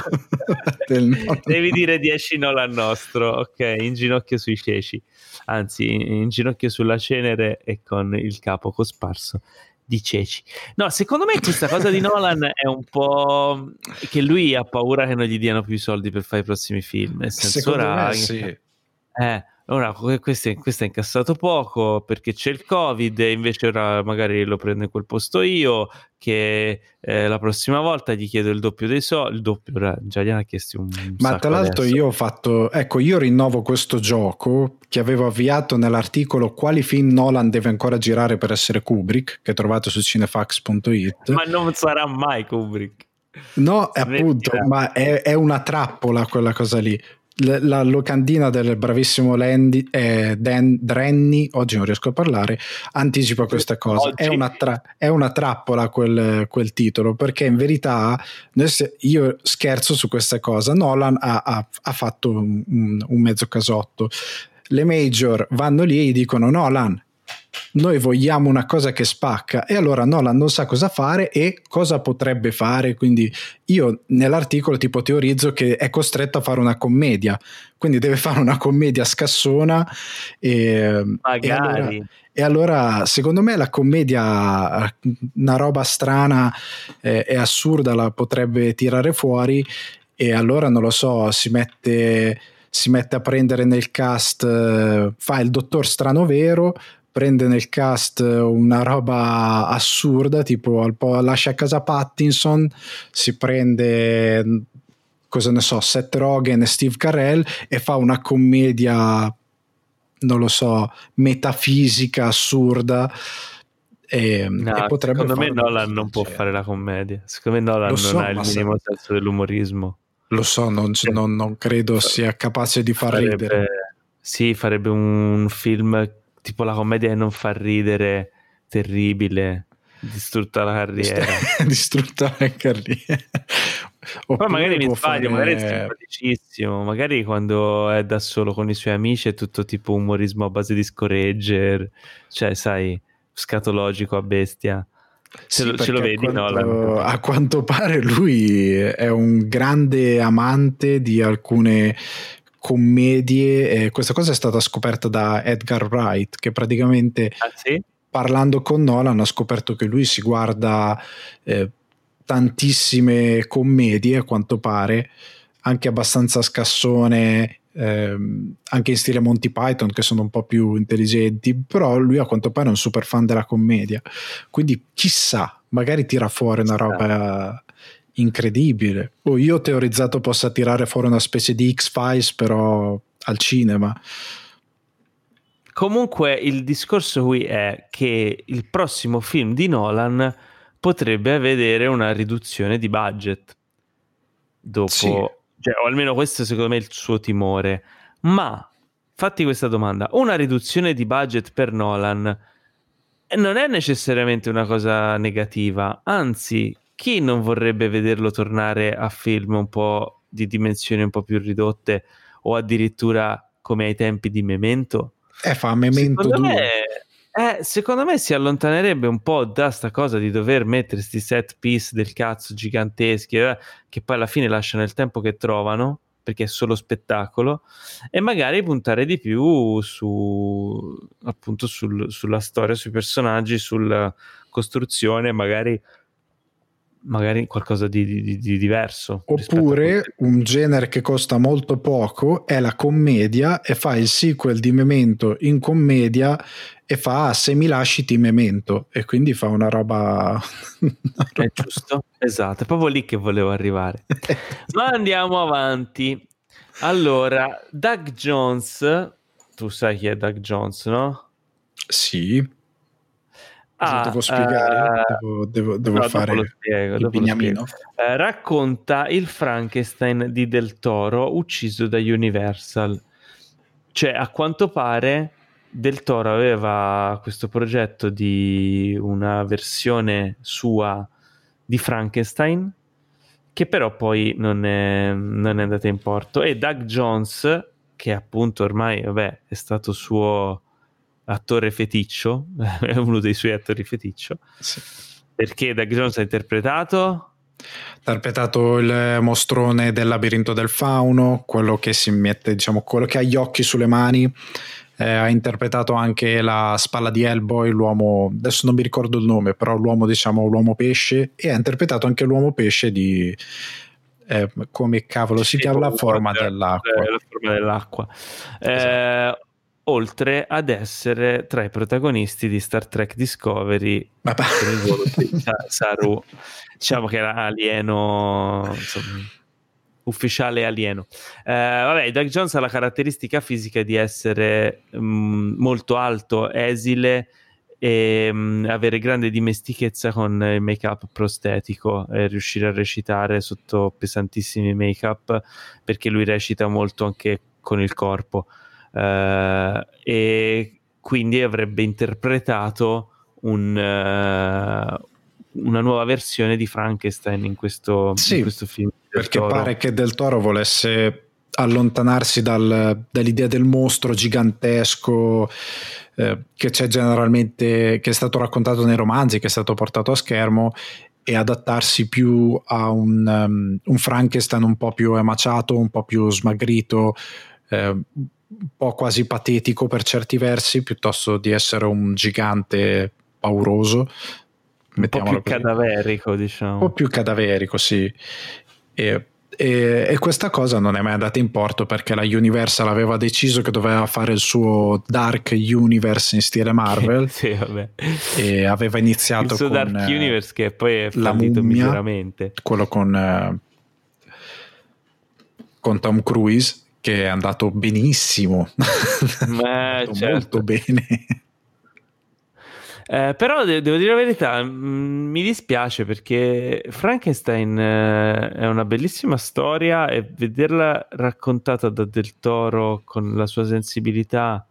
Speaker 1: devi dire 10 Nolan nostro, ok, in ginocchio sui ceci, anzi in ginocchio sulla cenere e con il capo cosparso di ceci. No, secondo me questa cosa di Nolan è un po' che lui ha paura che non gli diano più soldi per fare i prossimi film. Nel senso,
Speaker 2: secondo
Speaker 1: ora,
Speaker 2: me sì.
Speaker 1: Eh, ora questo, questo è incassato poco perché c'è il covid e invece ora magari lo prendo in quel posto io che eh, la prossima volta gli chiedo il doppio dei soldi il doppio ora già gli hanno chiesto un
Speaker 2: ma tra l'altro
Speaker 1: adesso.
Speaker 2: io ho fatto ecco io rinnovo questo gioco che avevo avviato nell'articolo quali film Nolan deve ancora girare per essere Kubrick che trovate su cinefax.it
Speaker 1: ma non sarà mai Kubrick.
Speaker 2: No, appunto, ma è, è, una trappola quella cosa lì la locandina del bravissimo Landy, eh, Dan Drenny, oggi non riesco a parlare, anticipa questa cosa. È una, tra, è una, trappola quel, quel, titolo, perché in verità io scherzo su questa cosa. Nolan ha, ha, ha fatto un, un, mezzo casotto. Le major vanno lì e gli dicono: Nolan, noi vogliamo una cosa che spacca. E allora Nolan non sa cosa fare e cosa potrebbe fare. Quindi io nell'articolo tipo teorizzo che è costretto a fare una commedia. Quindi deve fare una commedia scassona e,
Speaker 1: Magari.
Speaker 2: e, allora, e allora secondo me la commedia una roba strana eh, e assurda la potrebbe tirare fuori. E allora non lo so si mette si mette a prendere nel cast, eh, fa il dottor Stranovero, prende nel cast una roba assurda, tipo al po- lascia a casa Pattinson, si prende cosa ne so, Seth Rogen e Steve Carell e fa una commedia non lo so, metafisica assurda e,
Speaker 1: no,
Speaker 2: e potrebbe
Speaker 1: secondo me Nolan non può fare la commedia. Secondo me Nolan so, non ha il minimo se... senso dell'umorismo.
Speaker 2: Lo so, non, non, non credo sia capace di far
Speaker 1: farebbe,
Speaker 2: ridere
Speaker 1: sì, farebbe un film tipo la commedia che non fa ridere, terribile, distrutta la carriera.
Speaker 2: distrutta la carriera.
Speaker 1: Poi magari mi sbaglio, fare... magari è simpaticissimo, magari quando è da solo con i suoi amici è tutto tipo umorismo a base di scoregger, cioè sai, scatologico a bestia. Ce, sì, lo, ce lo vedi,
Speaker 2: a quanto, no? A quanto pare lui è un grande amante di alcune commedie. Eh, questa cosa è stata scoperta da Edgar Wright, che praticamente
Speaker 1: ah, sì?
Speaker 2: parlando con Nolan ha scoperto che lui si guarda eh, tantissime commedie, a quanto pare, anche abbastanza scassone. Ehm, anche in stile Monty Python che sono un po' più intelligenti però lui a quanto pare è un super fan della commedia quindi chissà magari tira fuori una roba incredibile. Oh, io ho teorizzato possa tirare fuori una specie di X-Files, però al cinema.
Speaker 1: Comunque il discorso qui è che il prossimo film di Nolan potrebbe vedere una riduzione di budget. Dopo, sì. cioè, o almeno questo secondo me è il suo timore. Ma fatti questa domanda: una riduzione di budget per Nolan non è necessariamente una cosa negativa, anzi chi non vorrebbe vederlo tornare a film un po' di dimensioni un po' più ridotte o addirittura come ai tempi di Memento?
Speaker 2: Eh, fa Memento secondo 2. Me,
Speaker 1: eh, secondo me si allontanerebbe un po' da sta cosa di dover mettere questi set piece del cazzo giganteschi eh, che poi alla fine lasciano il tempo che trovano perché è solo spettacolo, e magari puntare di più su appunto sul, sulla storia, sui personaggi, sulla costruzione, magari magari qualcosa di, di, di diverso.
Speaker 2: Oppure un genere che costa molto poco è la commedia e fa il sequel di Memento in commedia e fa Se mi lasci ti Memento e quindi fa una roba...
Speaker 1: è giusto, esatto, è proprio lì che volevo arrivare. Ma andiamo avanti. Allora, Doug Jones, tu sai chi è Doug Jones, no?
Speaker 2: Sì. Ah, devo spiegare, uh, devo, devo, devo no, fare lo spiego, il beniamino.
Speaker 1: Uh, racconta il Frankenstein di Del Toro ucciso da Universal. Cioè, a quanto pare Del Toro aveva questo progetto di una versione sua di Frankenstein che però poi non è, non è andata in porto e Doug Jones che appunto ormai vabbè, è stato suo attore feticcio, è uno dei suoi attori feticcio. Sì. Perché Doug Jones ha interpretato?
Speaker 2: Ha interpretato il mostrone del labirinto del fauno, quello che si mette, diciamo, quello che ha gli occhi sulle mani. Eh, ha interpretato anche la spalla di Hellboy, l'uomo, adesso non mi ricordo il nome, però l'uomo, diciamo, l'uomo pesce, e ha interpretato anche l'uomo pesce di eh, come cavolo si chiama la forma dell'acqua.
Speaker 1: La forma dell'acqua. Esatto. Oltre ad essere tra i protagonisti di Star Trek Discovery. Ruolo di Saru. Diciamo che era alieno insomma, ufficiale alieno. Eh, vabbè Doug Jones ha la caratteristica fisica di essere mh, mm, molto alto esile e mh, mm, avere grande dimestichezza con il make-up prostetico e riuscire a recitare sotto pesantissimi make-up perché lui recita molto anche con il corpo e quindi avrebbe interpretato un, uh, una nuova versione di Frankenstein in questo,
Speaker 2: sì,
Speaker 1: in questo film.
Speaker 2: Perché pare che Del Toro volesse allontanarsi dal, dall'idea del mostro gigantesco eh, che c'è generalmente, che è stato raccontato nei romanzi, che è stato portato a schermo e adattarsi più a un, um, un Frankenstein un po' più emaciato, un po' più smagrito, eh, un po' quasi patetico per certi versi, piuttosto di essere un gigante pauroso.
Speaker 1: Un po' più così. cadaverico, diciamo.
Speaker 2: Un po' più cadaverico, sì. E, e, e, questa cosa non è mai andata in porto perché la Universal aveva deciso che doveva fare il suo Dark Universe in stile Marvel.
Speaker 1: sì, vabbè.
Speaker 2: E aveva iniziato il
Speaker 1: suo
Speaker 2: con
Speaker 1: Dark Universe che poi è fallito mummia, miseramente.
Speaker 2: Quello con, eh, con Tom Cruise che è andato benissimo,
Speaker 1: Ma,
Speaker 2: andato certo. molto bene.
Speaker 1: Eh, però de- devo dire la verità, mm, mi dispiace perché Frankenstein eh, è una bellissima storia e vederla raccontata da Del Toro con la sua sensibilità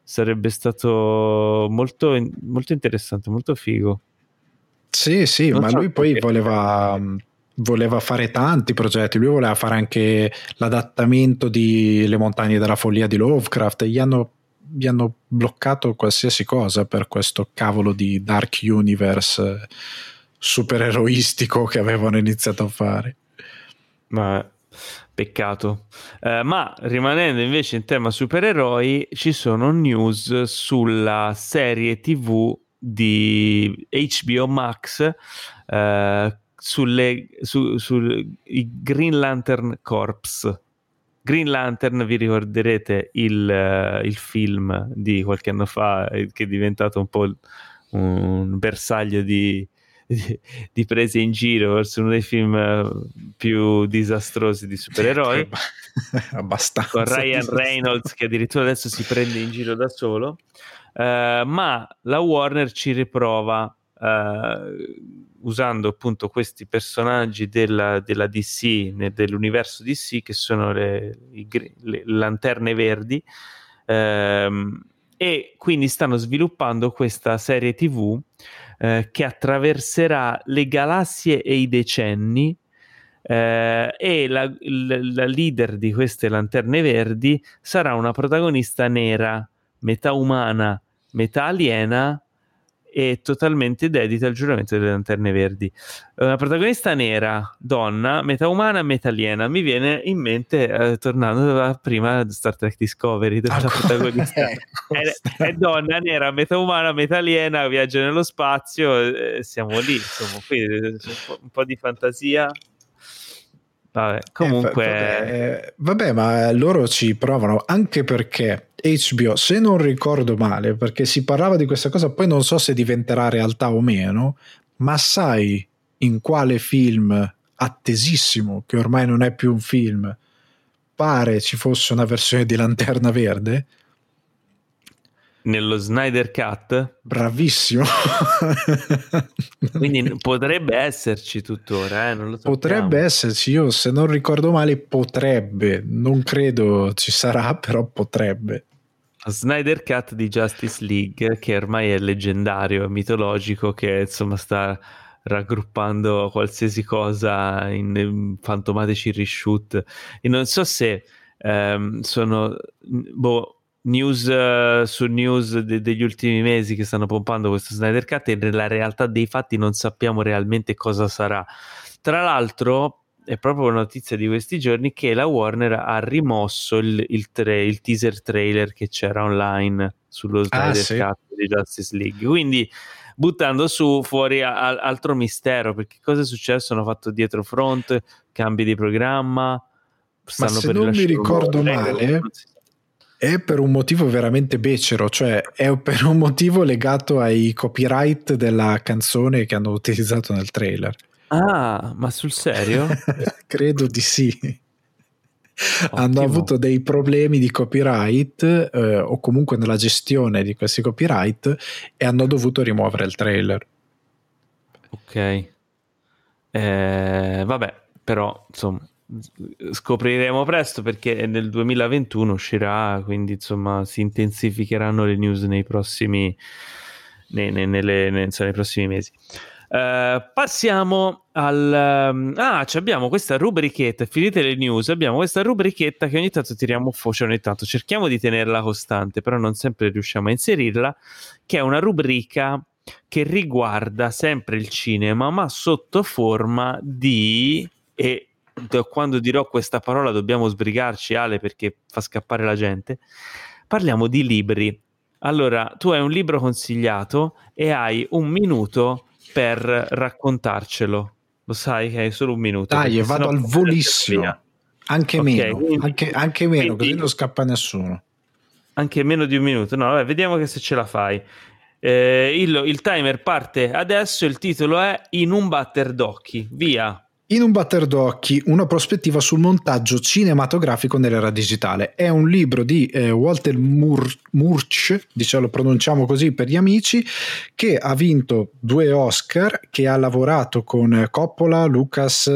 Speaker 1: sarebbe stato molto, molto interessante, molto figo.
Speaker 2: Sì, sì, non ma so lui poi voleva voleva fare tanti progetti, lui voleva fare anche l'adattamento di Le montagne della follia di Lovecraft gli hanno, gli hanno bloccato qualsiasi cosa per questo cavolo di Dark Universe supereroistico che avevano iniziato a fare.
Speaker 1: Ma peccato. Uh, ma rimanendo invece in tema supereroi, ci sono news sulla serie TV di HBO Max uh, sulle, su, sui Green Lantern Corps. Green Lantern, vi ricorderete il, uh, il, film di qualche anno fa eh, che è diventato un po' un bersaglio di, di, di prese in giro, forse uno dei film eh, più disastrosi di supereroi.
Speaker 2: Abbastanza.
Speaker 1: Con Ryan Reynolds che addirittura adesso si prende in giro da solo. Uh, ma la Warner ci riprova uh, usando appunto questi personaggi della, della DC, dell'universo DC, che sono le, i, le lanterne verdi, ehm, e quindi stanno sviluppando questa serie TV eh, che attraverserà le galassie e i decenni. Eh, e la, la, la leader di queste lanterne verdi sarà una protagonista nera, metà umana, metà aliena, e totalmente dedita al giuramento delle lanterne verdi. Una protagonista nera, donna, metà umana, metà aliena. Mi viene in mente, eh, tornando a prima Star Trek Discovery, dove ah, la protagonista è, è, donna, nera, metà umana, metà aliena, viaggia nello spazio, eh, siamo lì, insomma, qui eh, un po' di fantasia. Vabbè, comunque...
Speaker 2: Eh, vabbè, vabbè, ma loro ci provano anche perché HBO, se non ricordo male, perché si parlava di questa cosa, poi non so se diventerà realtà o meno, ma sai in quale film attesissimo, che ormai non è più un film, pare ci fosse una versione di Lanterna Verde?
Speaker 1: Nello Snyder Cut?
Speaker 2: Bravissimo.
Speaker 1: Quindi potrebbe esserci tuttora, eh? non lo
Speaker 2: Potrebbe esserci, io se non ricordo male potrebbe, non credo ci sarà, però potrebbe.
Speaker 1: Snyder Cut di Justice League, che ormai è leggendario, mitologico, che insomma sta raggruppando qualsiasi cosa in, in fantomatici reshoot. E non so se um, sono boh, news uh, su news de- degli ultimi mesi che stanno pompando questo Snyder Cut e nella realtà dei fatti non sappiamo realmente cosa sarà. Tra l'altro, è proprio una notizia di questi giorni che la Warner ha rimosso il, il, tra- il teaser trailer che c'era online sullo ah, Snyder ah, Cut di Justice League. Quindi buttando su fuori a- a- altro mistero perché cosa è successo? Hanno fatto dietro front, cambi di programma.
Speaker 2: Ma se non mi ricordo male, è per un motivo veramente becero, cioè è per un motivo legato ai copyright della canzone che hanno utilizzato nel trailer.
Speaker 1: Ah, ma sul serio?
Speaker 2: Credo di sì. Ottimo. Hanno avuto dei problemi di copyright eh, o comunque nella gestione di questi copyright e hanno dovuto rimuovere il trailer.
Speaker 1: Ok. Eh, vabbè, però insomma scopriremo presto perché nel 2021 uscirà, quindi insomma si intensificheranno le news nei prossimi, nei, nei, nelle, nei, nei prossimi mesi. Uh, passiamo al um, ah abbiamo questa rubrichetta finite le news abbiamo questa rubrichetta che ogni tanto tiriamo fuori ogni tanto cerchiamo di tenerla costante però non sempre riusciamo a inserirla che è una rubrica che riguarda sempre il cinema ma sotto forma di e quando dirò questa parola dobbiamo sbrigarci Ale perché fa scappare la gente parliamo di libri. Allora tu hai un libro consigliato e hai un minuto per raccontarcelo. Lo sai che hai solo un minuto.
Speaker 2: Dai, vado al volissimo. Anche okay, meno, quindi, anche, anche meno, quindi, così non scappa nessuno.
Speaker 1: Anche meno di un minuto. No, vabbè, vediamo che se ce la fai. Eh, il, il timer parte adesso. Il titolo è In un batter d'occhi. Via.
Speaker 2: In un batter d'occhi, una prospettiva sul montaggio cinematografico nell'era digitale. È un libro di eh, Walter Mur- Murch, diciamo, lo pronunciamo così per gli amici, che ha vinto due Oscar, che ha lavorato con Coppola, Lucas,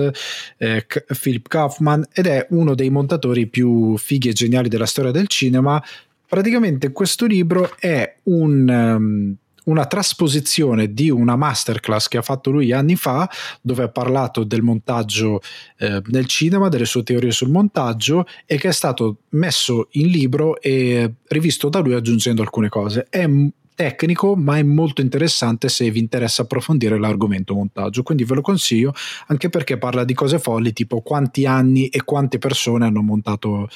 Speaker 2: eh, Philip Kaufman ed è uno dei montatori più fighi e geniali della storia del cinema. Praticamente questo libro è un... Um, una trasposizione di una masterclass che ha fatto lui anni fa, dove ha parlato del montaggio eh, nel cinema, delle sue teorie sul montaggio e che è stato messo in libro e rivisto da lui aggiungendo alcune cose. È tecnico, ma è molto interessante se vi interessa approfondire l'argomento montaggio. Quindi ve lo consiglio anche perché parla di cose folli, tipo quanti anni e quante persone hanno montato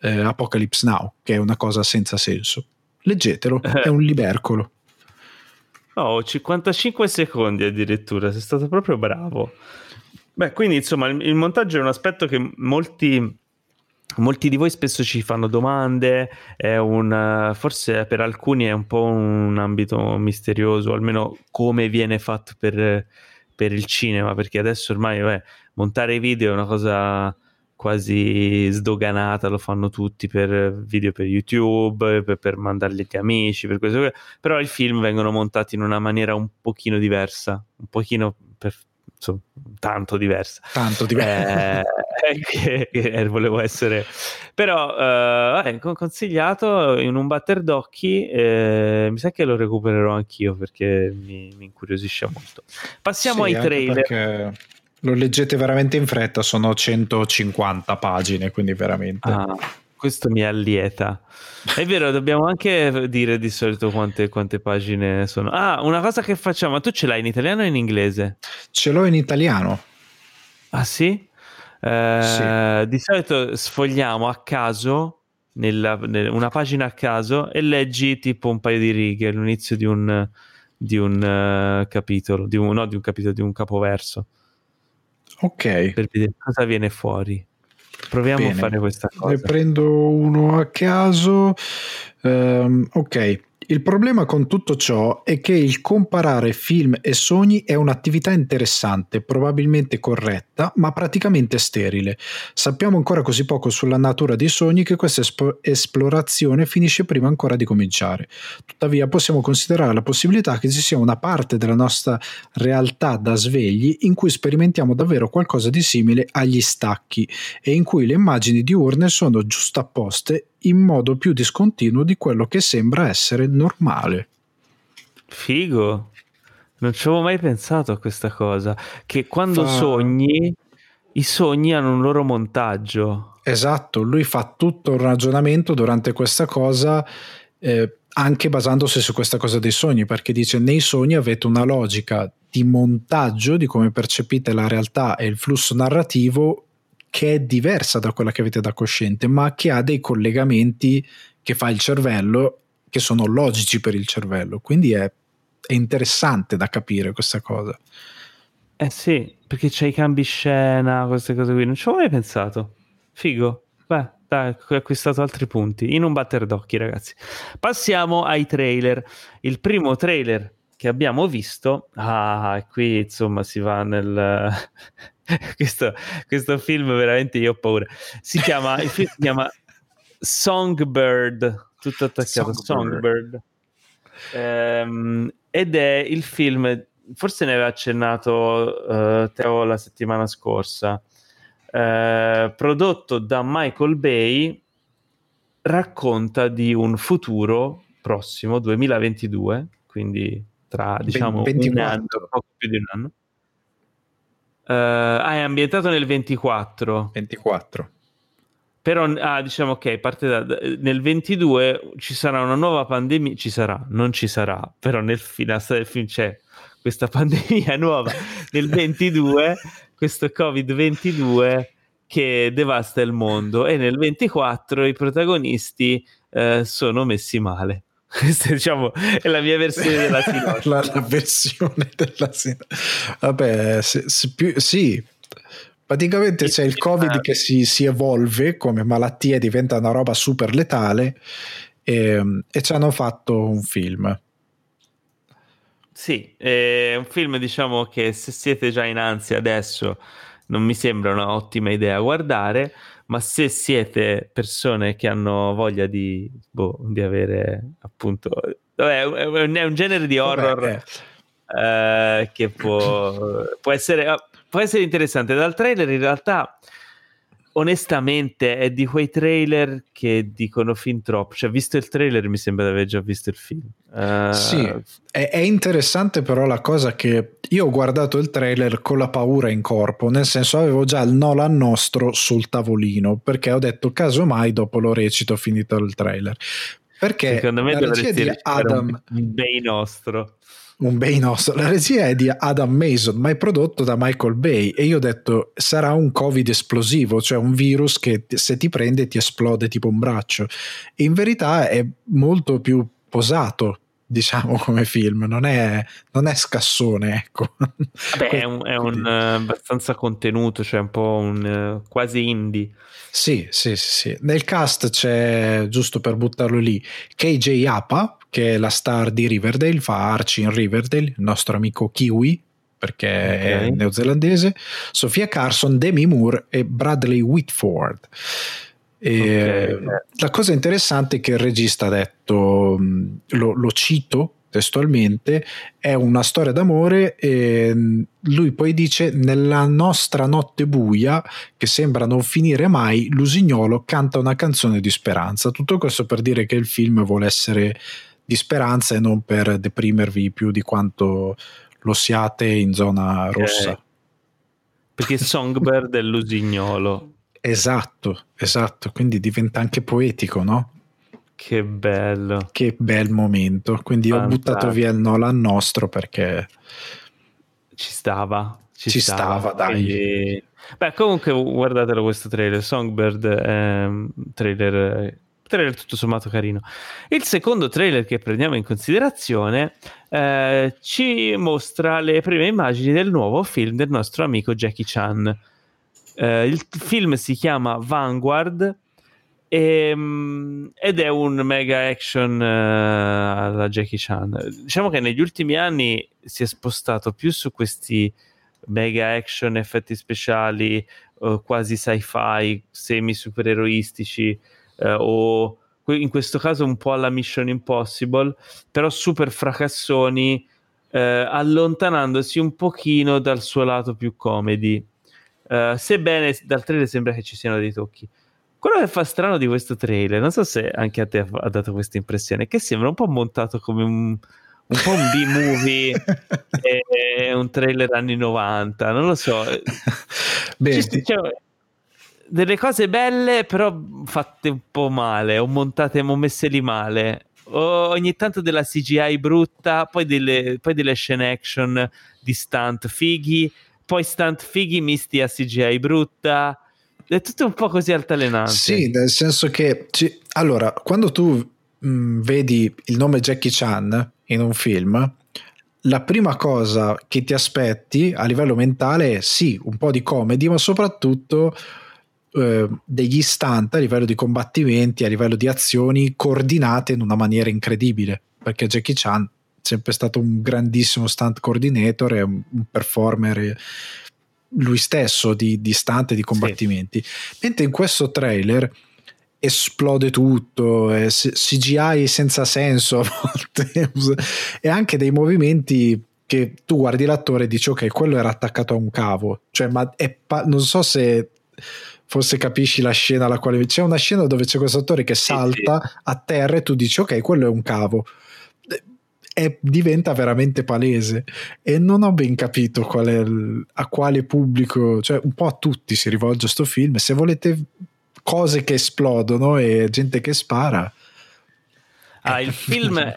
Speaker 2: eh, Apocalypse Now, che è una cosa senza senso. Leggetelo, è un libercolo.
Speaker 1: Oh, 55 secondi addirittura, sei stato proprio bravo. Beh, quindi insomma il, il montaggio è un aspetto che molti, molti di voi spesso ci fanno domande, è un, forse per alcuni è un po' un ambito misterioso, almeno come viene fatto per, per il cinema, perché adesso ormai beh, montare video è una cosa quasi sdoganata, lo fanno tutti per video per YouTube, per, per mandarli agli amici, per questo, però i film vengono montati in una maniera un pochino diversa, un pochino per, insomma, tanto diversa.
Speaker 2: Tanto diversa.
Speaker 1: Eh, che, che volevo essere... Però eh, consigliato in un batter d'occhi, eh, mi sa che lo recupererò anch'io perché mi, mi incuriosisce molto. Passiamo sì, ai trailer. Perché
Speaker 2: lo leggete veramente in fretta, sono 150 pagine, quindi veramente. Ah,
Speaker 1: questo mi allieta. È vero, dobbiamo anche dire di solito quante, quante, pagine sono. Ah, una cosa che facciamo, tu ce l'hai in italiano o in inglese?
Speaker 2: Ce l'ho in italiano.
Speaker 1: Ah sì? Eh, sì. Di solito sfogliamo a caso nella, nella, una pagina a caso e leggi tipo un paio di righe all'inizio di un, di un uh, capitolo, di un, no, di un capitolo, di un capoverso.
Speaker 2: Ok.
Speaker 1: Per vedere cosa viene fuori. Proviamo Bene. a fare questa cosa.
Speaker 2: Ne prendo uno a caso. Um, ok. Il problema con tutto ciò è che il comparare film e sogni è un'attività interessante, probabilmente corretta, ma praticamente sterile. Sappiamo ancora così poco sulla natura dei sogni che questa esp- esplorazione finisce prima ancora di cominciare. Tuttavia possiamo considerare la possibilità che ci sia una parte della nostra realtà da svegli in cui sperimentiamo davvero qualcosa di simile agli stacchi e in cui le immagini diurne sono giustapposte in modo più discontinuo di quello che sembra essere normale.
Speaker 1: Figo. Non ci avevo mai pensato a questa cosa. Che quando fa... sogni, i sogni hanno un loro montaggio.
Speaker 2: Esatto, lui fa tutto un ragionamento durante questa cosa, eh, anche basandosi su questa cosa dei sogni, perché dice nei sogni avete una logica di montaggio di come percepite la realtà e il flusso narrativo che è diversa da quella che avete da cosciente, ma che ha dei collegamenti che fa il cervello che sono logici per il cervello. Quindi è, è interessante da capire questa cosa.
Speaker 1: Eh sì, perché c'è i cambi scena, queste cose qui. Non ci avevo mai pensato. Figo. Beh, dai, ho acquistato altri punti. In un batter d'occhi, ragazzi. Passiamo ai trailer. Il primo trailer che abbiamo visto, ah, qui insomma si va nel, questo, questo, film veramente io ho paura. Si chiama, il film si chiama Songbird, tutto attaccato, Songbird. Songbird. Ehm, ed è il film, forse ne aveva accennato uh, Teo la settimana scorsa, uh, prodotto da Michael Bay, racconta di un futuro prossimo, 2022, quindi tra diciamo 24. un anno, poco più di un anno Uh, ah, è ambientato nel 24.
Speaker 2: 24.
Speaker 1: Però, ah, diciamo ok, parte da, nel 22 ci sarà una nuova pandemia, ci sarà, non ci sarà, però nel finale del film c'è questa pandemia nuova. nel 22, questo Covid-22 che devasta il mondo e nel 24 i protagonisti uh, sono messi male. Questa diciamo, è la mia versione della sinosci.
Speaker 2: la, la, versione della sinosci. Vabbè, se, se più, sì, praticamente c'è il covid che si, si, evolve come malattia diventa una roba super letale e, e ci hanno fatto un film.
Speaker 1: Sì, è un film diciamo che se siete già in ansia adesso non mi sembra un'ottima idea guardare ma se siete persone che hanno voglia di, boh, di avere appunto vabbè, è un genere di horror vabbè, eh. Eh, che può, può, essere, può essere interessante dal trailer in realtà onestamente è di quei trailer che dicono fin troppo. Cioè, visto il trailer, mi sembra di aver già visto il film.
Speaker 2: Uh... Sì, è, è, interessante però la cosa che io ho guardato il trailer con la paura in corpo, nel senso avevo già il Nolan nostro sul tavolino, perché ho detto casomai dopo lo recito finito il trailer. Perché
Speaker 1: secondo me regia di Adam un Bay nostro
Speaker 2: un Bay nostro. La regia è di Adam Mason, ma è prodotto da Michael Bay. E io ho detto: sarà un Covid esplosivo, cioè un virus che se ti prende ti esplode tipo un braccio. In verità è molto più posato. Diciamo come film, non è, non è scassone, ecco.
Speaker 1: Vabbè, è un, è un abbastanza contenuto, cioè un po' un uh, quasi indie.
Speaker 2: Sì, sì, sì, sì. Nel cast c'è, giusto per buttarlo lì, KJ Apa, che è la star di Riverdale, fa Archie in Riverdale, il nostro amico Kiwi, perché okay. è neozelandese, Sofia Carson, Demi Moore e Bradley Whitford. E okay. La cosa interessante è che il regista ha detto, lo, lo cito testualmente, è una storia d'amore e lui poi dice nella nostra notte buia che sembra non finire mai, Lusignolo canta una canzone di speranza. Tutto questo per dire che il film vuole essere di speranza e non per deprimervi più di quanto lo siate in zona rossa.
Speaker 1: Perché Songbird è Lusignolo.
Speaker 2: Esatto, esatto, quindi diventa anche poetico, no?
Speaker 1: Che bello.
Speaker 2: Che bel momento. Quindi Fantastico. ho buttato via il Nolan nostro perché
Speaker 1: ci stava.
Speaker 2: Ci, ci stava, stava, dai. Quindi...
Speaker 1: Beh, comunque guardatelo questo trailer, Songbird, ehm, trailer, trailer tutto sommato carino. Il secondo trailer che prendiamo in considerazione eh, ci mostra le prime immagini del nuovo film del nostro amico Jackie Chan. Eh, il film si chiama Vanguard e, ehm, ed è un mega action uh, alla Jackie Chan. Diciamo che negli ultimi anni si è spostato più su questi mega action, effetti speciali, uh, quasi sci-fi, semi supereroistici uh, o in questo caso un po' alla Mission Impossible, però super fracassoni, allontanandosi un pochino dal suo lato più comedy. Sebbene dal trailer sembra che ci siano dei tocchi. Quello che fa strano di questo trailer, non so se anche a te ha dato questa impressione, è che sembra un po' montato come un, un po' un B-movie e un trailer anni 90, non lo so. Beh, Ci, cioè, delle cose belle, però fatte un po' male, o montate o messe lì male. O ogni tanto della CGI brutta, poi delle, poi delle scene action di stunt fighi, poi stunt fighi misti a CGI brutta è tutto un po' così altalenante.
Speaker 2: Sì, nel senso che ci... allora, quando tu mh, mm, vedi il nome Jackie Chan in un film, la prima cosa che ti aspetti a livello mentale è sì, un po' di comedy, ma soprattutto eh, degli stunt a livello di combattimenti, a livello di azioni coordinate in una maniera incredibile, perché Jackie Chan sempre stato un grandissimo stunt coordinator e un, performer lui stesso di, di stunt e di combattimenti. Sì. Mentre in questo trailer esplode tutto, CGI senza senso a volte e anche dei movimenti che tu guardi l'attore e dici ok, quello era attaccato a un cavo, cioè ma pa- non so se forse capisci la scena alla quale c'è una scena dove c'è questo attore che salta sì, sì. a terra e tu dici ok, quello è un cavo è, diventa veramente palese e non ho ben capito qual il, a quale pubblico, cioè un po' a tutti si rivolge questo film. Se volete cose che esplodono e gente che spara.
Speaker 1: Ah, il, film è,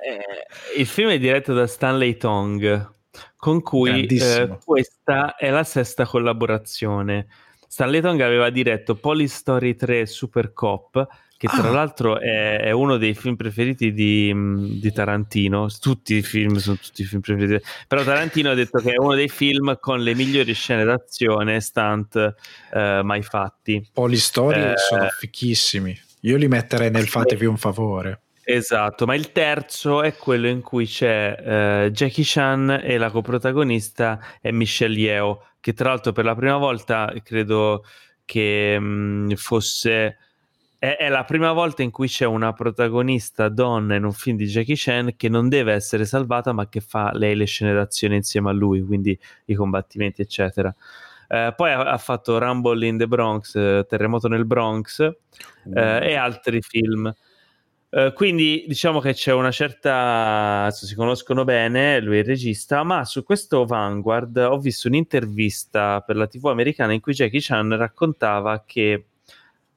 Speaker 1: il film è diretto da Stanley Tong, con cui eh, questa è la sesta collaborazione. Stanley Tong aveva diretto Polystory 3 Super Cop, che tra ah. l'altro è, è, uno dei film preferiti di, di, Tarantino. Tutti i film sono tutti i film preferiti, però Tarantino ha detto che è uno dei film con le migliori scene d'azione stunt eh, mai fatti.
Speaker 2: Poi le storie eh, sono fichissimi. Io li metterei nel fatevi un favore.
Speaker 1: Esatto, ma il terzo è quello in cui c'è eh, Jackie Chan e la coprotagonista è Michelle Yeo, che tra l'altro per la prima volta credo che mh, mm, fosse è, è, la prima volta in cui c'è una protagonista donna in un film di Jackie Chan che non deve essere salvata, ma che fa lei le scene d'azione insieme a lui, quindi i combattimenti, eccetera. Eh, poi ha, ha, fatto Rumble in the Bronx, eh, Terremoto nel Bronx mm. e altri film. Uh, quindi diciamo che c'è una certa si conoscono bene lui è il regista ma su questo Vanguard ho visto un'intervista per la tv americana in cui Jackie Chan raccontava che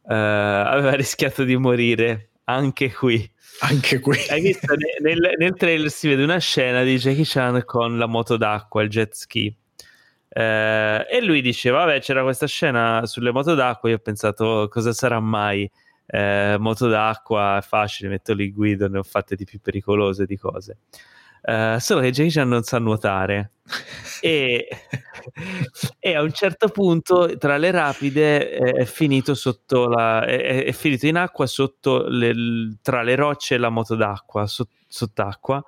Speaker 1: uh, aveva rischiato di morire anche qui.
Speaker 2: Anche qui.
Speaker 1: Hai visto nel, nel, trailer si vede una scena di Jackie Chan con la moto d'acqua, il jet ski. Uh, e lui diceva: Vabbè, c'era questa scena sulle moto d'acqua. Io ho pensato, cosa sarà mai? Uh, moto d'acqua è facile, metto lì guido, ne ho fatte di più pericolose di cose. Uh, solo che Jackie non sa nuotare. E, e, a un certo punto tra le rapide è, finito sotto la è, è, finito in acqua sotto le, tra le rocce e la moto d'acqua sott, sott'acqua.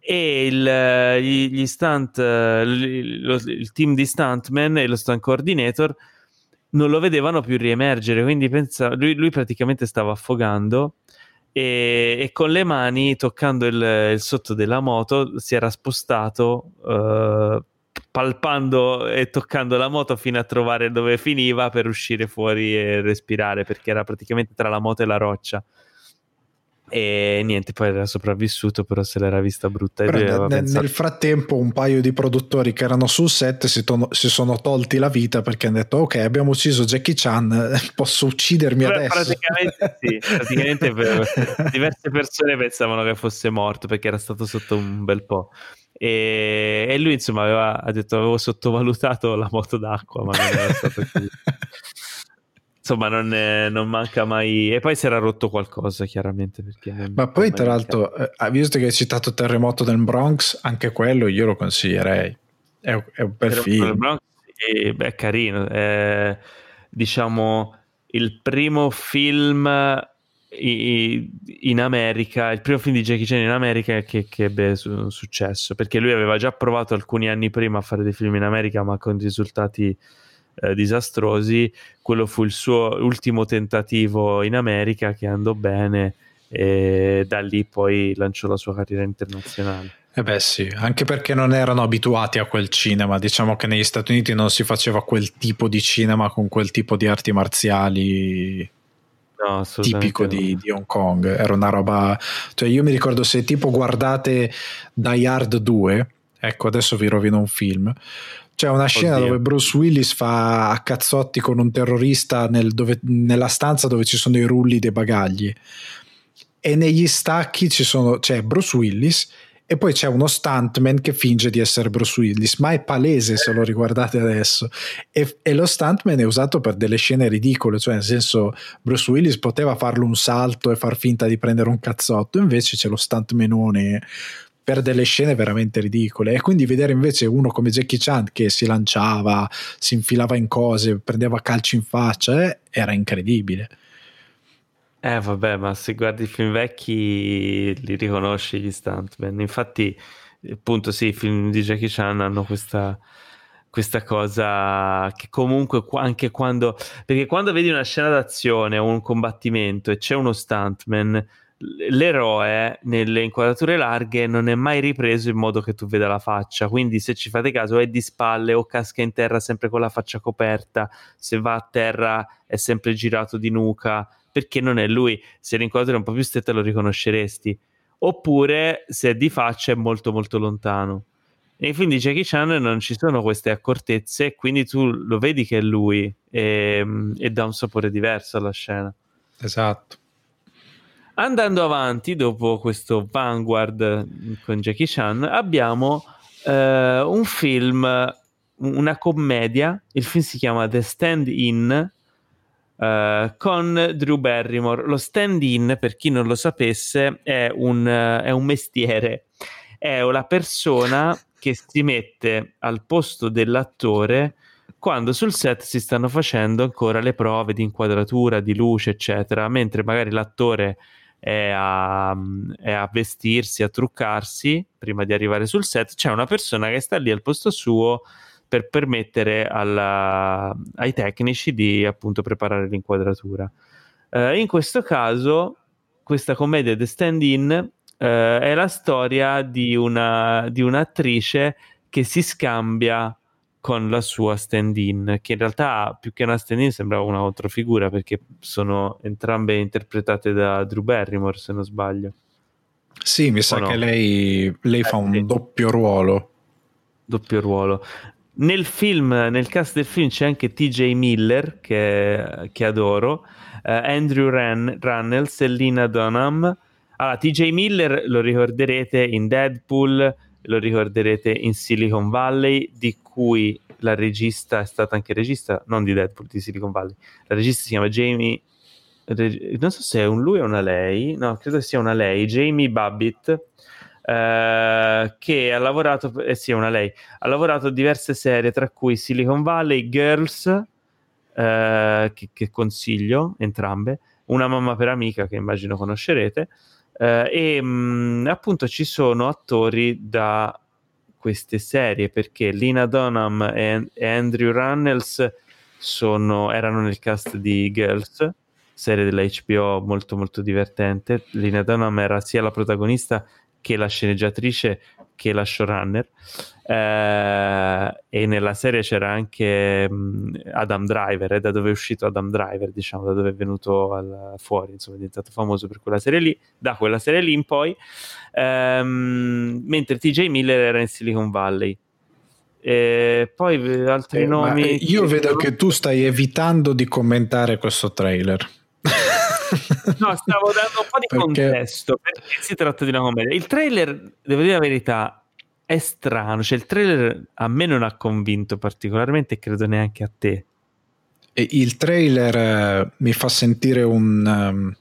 Speaker 1: E il, gli, gli stunt il, il team di stuntman e lo stunt coordinator non lo vedevano più riemergere quindi pensa, lui, lui praticamente stava affogando e, e, con le mani toccando il, il, sotto della moto si era spostato uh, palpando e toccando la moto fino a trovare dove finiva per uscire fuori e respirare perché era praticamente tra la moto e la roccia e niente, poi era sopravvissuto, però se l'era vista brutta.
Speaker 2: E nel, pensato... nel, frattempo, un paio di produttori che erano sul set si, to- si, sono tolti la vita perché hanno detto: Ok, abbiamo ucciso Jackie Chan, posso uccidermi Beh, adesso.
Speaker 1: Praticamente sì, praticamente diverse persone pensavano che fosse morto perché era stato sotto un bel po'. E, e lui, insomma, aveva ha detto: Avevo sottovalutato la moto d'acqua, ma non era stato così. Insomma non, è, non, manca mai. E poi si era rotto qualcosa chiaramente
Speaker 2: ma poi tra l'altro eh, visto che hai citato Terremoto del Bronx? Anche quello io lo consiglierei. È, è un bel film. del Bronx
Speaker 1: è, è carino. È, diciamo il primo film in America il primo film di Jackie Chan in America che, che ebbe su, successo perché lui aveva già provato alcuni anni prima a fare dei film in America ma con risultati eh, disastrosi, quello fu il suo ultimo tentativo in America che andò bene e da lì poi lanciò la sua carriera internazionale.
Speaker 2: Eh beh sì, anche perché non erano abituati a quel cinema, diciamo che negli Stati Uniti non si faceva quel tipo di cinema con quel tipo di arti marziali no, tipico no. di, di, Hong Kong, era una roba, cioè io mi ricordo se tipo guardate Die Hard 2, ecco adesso vi rovino un film, c'è una scena Oddio. dove Bruce Willis fa a cazzotti con un terrorista nel dove, nella stanza dove ci sono i rulli dei bagagli e negli stacchi ci sono, c'è Bruce Willis e poi c'è uno stuntman che finge di essere Bruce Willis, ma è palese se lo riguardate adesso. E, e, lo stuntman è usato per delle scene ridicole, cioè nel senso Bruce Willis poteva farlo un salto e far finta di prendere un cazzotto, invece c'è lo stuntmanone per delle scene veramente ridicole e quindi vedere invece uno come Jackie Chan che si lanciava, si infilava in cose, prendeva calci in faccia, eh, era incredibile.
Speaker 1: Eh vabbè, ma se guardi i film vecchi li riconosci gli stuntman. Infatti, appunto, sì, i film di Jackie Chan hanno questa, questa cosa che comunque anche quando... Perché quando vedi una scena d'azione o un combattimento e c'è uno stuntman l'eroe nelle inquadrature larghe non è mai ripreso in modo che tu veda la faccia quindi se ci fate caso è di spalle o casca in terra sempre con la faccia coperta se va a terra è sempre girato di nuca perché non è lui. Se l'inquadratura è un po' più stretta lo riconosceresti. Oppure se è di faccia è molto molto lontano. E quindi Jackie Chan non ci sono queste accortezze quindi tu lo vedi che è lui e, e dà un sapore diverso alla scena.
Speaker 2: Esatto
Speaker 1: Andando avanti, dopo questo Vanguard con Jackie Chan, abbiamo eh, un film, una commedia. Il film si chiama The Stand In eh, con Drew Barrymore. Lo stand in, per chi non lo sapesse, è un, è un mestiere. È una persona che si mette al posto dell'attore quando sul set si stanno facendo ancora le prove di inquadratura, di luce, eccetera, mentre magari l'attore è a, è a, vestirsi, a truccarsi prima di arrivare sul set, c'è una persona che sta lì al posto suo per permettere alla, ai tecnici di appunto preparare l'inquadratura. Uh, in questo caso, questa commedia The Stand-In uh, è la storia di, una, di un'attrice che si scambia con la sua stand-in, che in realtà più che una stand-in sembrava una controfigura perché sono entrambe interpretate da Drew Barrymore, se non sbaglio.
Speaker 2: Sì, mi sa no? che lei, lei eh, fa un sì. doppio ruolo.
Speaker 1: Doppio ruolo. Nel film, nel cast del film c'è anche TJ Miller, che, che adoro, uh, Andrew Ran, Runnels e Lina Dunham. Allora, TJ Miller lo ricorderete in Deadpool, lo ricorderete in Silicon Valley, di cui la regista è stata anche regista, non di Deadpool, di Silicon Valley. La regista si chiama Jamie, non so se è un lui o una lei, no, credo sia una lei, Jamie Babbitt, eh, che ha lavorato, eh sì, una lei, ha lavorato diverse serie, tra cui Silicon Valley, Girls, eh, che, che consiglio entrambe, una mamma per amica che immagino conoscerete, Uh, e mh, mm, appunto ci sono attori da queste serie perché Lina Dunham e, e Andrew Runnels sono, erano nel cast di Girls, serie della HBO molto molto divertente. Lina Dunham era sia la protagonista che la sceneggiatrice che la showrunner. Eh, e nella serie c'era anche mh, Adam Driver, eh, da dove è uscito Adam Driver, diciamo, da dove è venuto al, fuori, insomma, è diventato famoso per quella serie lì, da quella serie lì in poi, ehm, mentre TJ Miller era in Silicon Valley. E poi eh, altri
Speaker 2: eh,
Speaker 1: nomi.
Speaker 2: Io vedo che tu stai evitando di commentare questo trailer.
Speaker 1: no, stavo dando un po' di perché... contesto perché si tratta di una commedia. Il trailer, devo dire la verità, è strano. Cioè, il trailer a me non ha convinto particolarmente credo neanche a te.
Speaker 2: E il trailer uh, mi fa sentire un, um,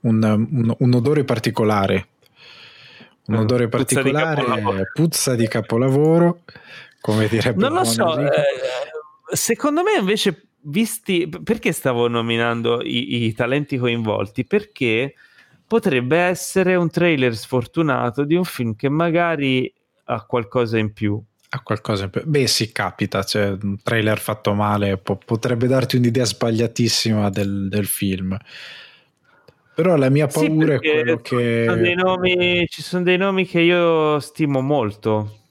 Speaker 2: un, un, un, odore particolare. Un mm, odore puzza particolare, di puzza di capolavoro, come direbbe
Speaker 1: Non lo so, eh, secondo me invece visti perché stavo nominando i, i, talenti coinvolti? Perché potrebbe essere un trailer sfortunato di un film che magari ha qualcosa in più.
Speaker 2: Ha qualcosa in più. Beh, sì, capita. Cioè, un trailer fatto male po- potrebbe darti un'idea sbagliatissima del, del, film. Però la mia paura sì, è quello che.
Speaker 1: Sono nomi, ci sono dei nomi che io stimo molto.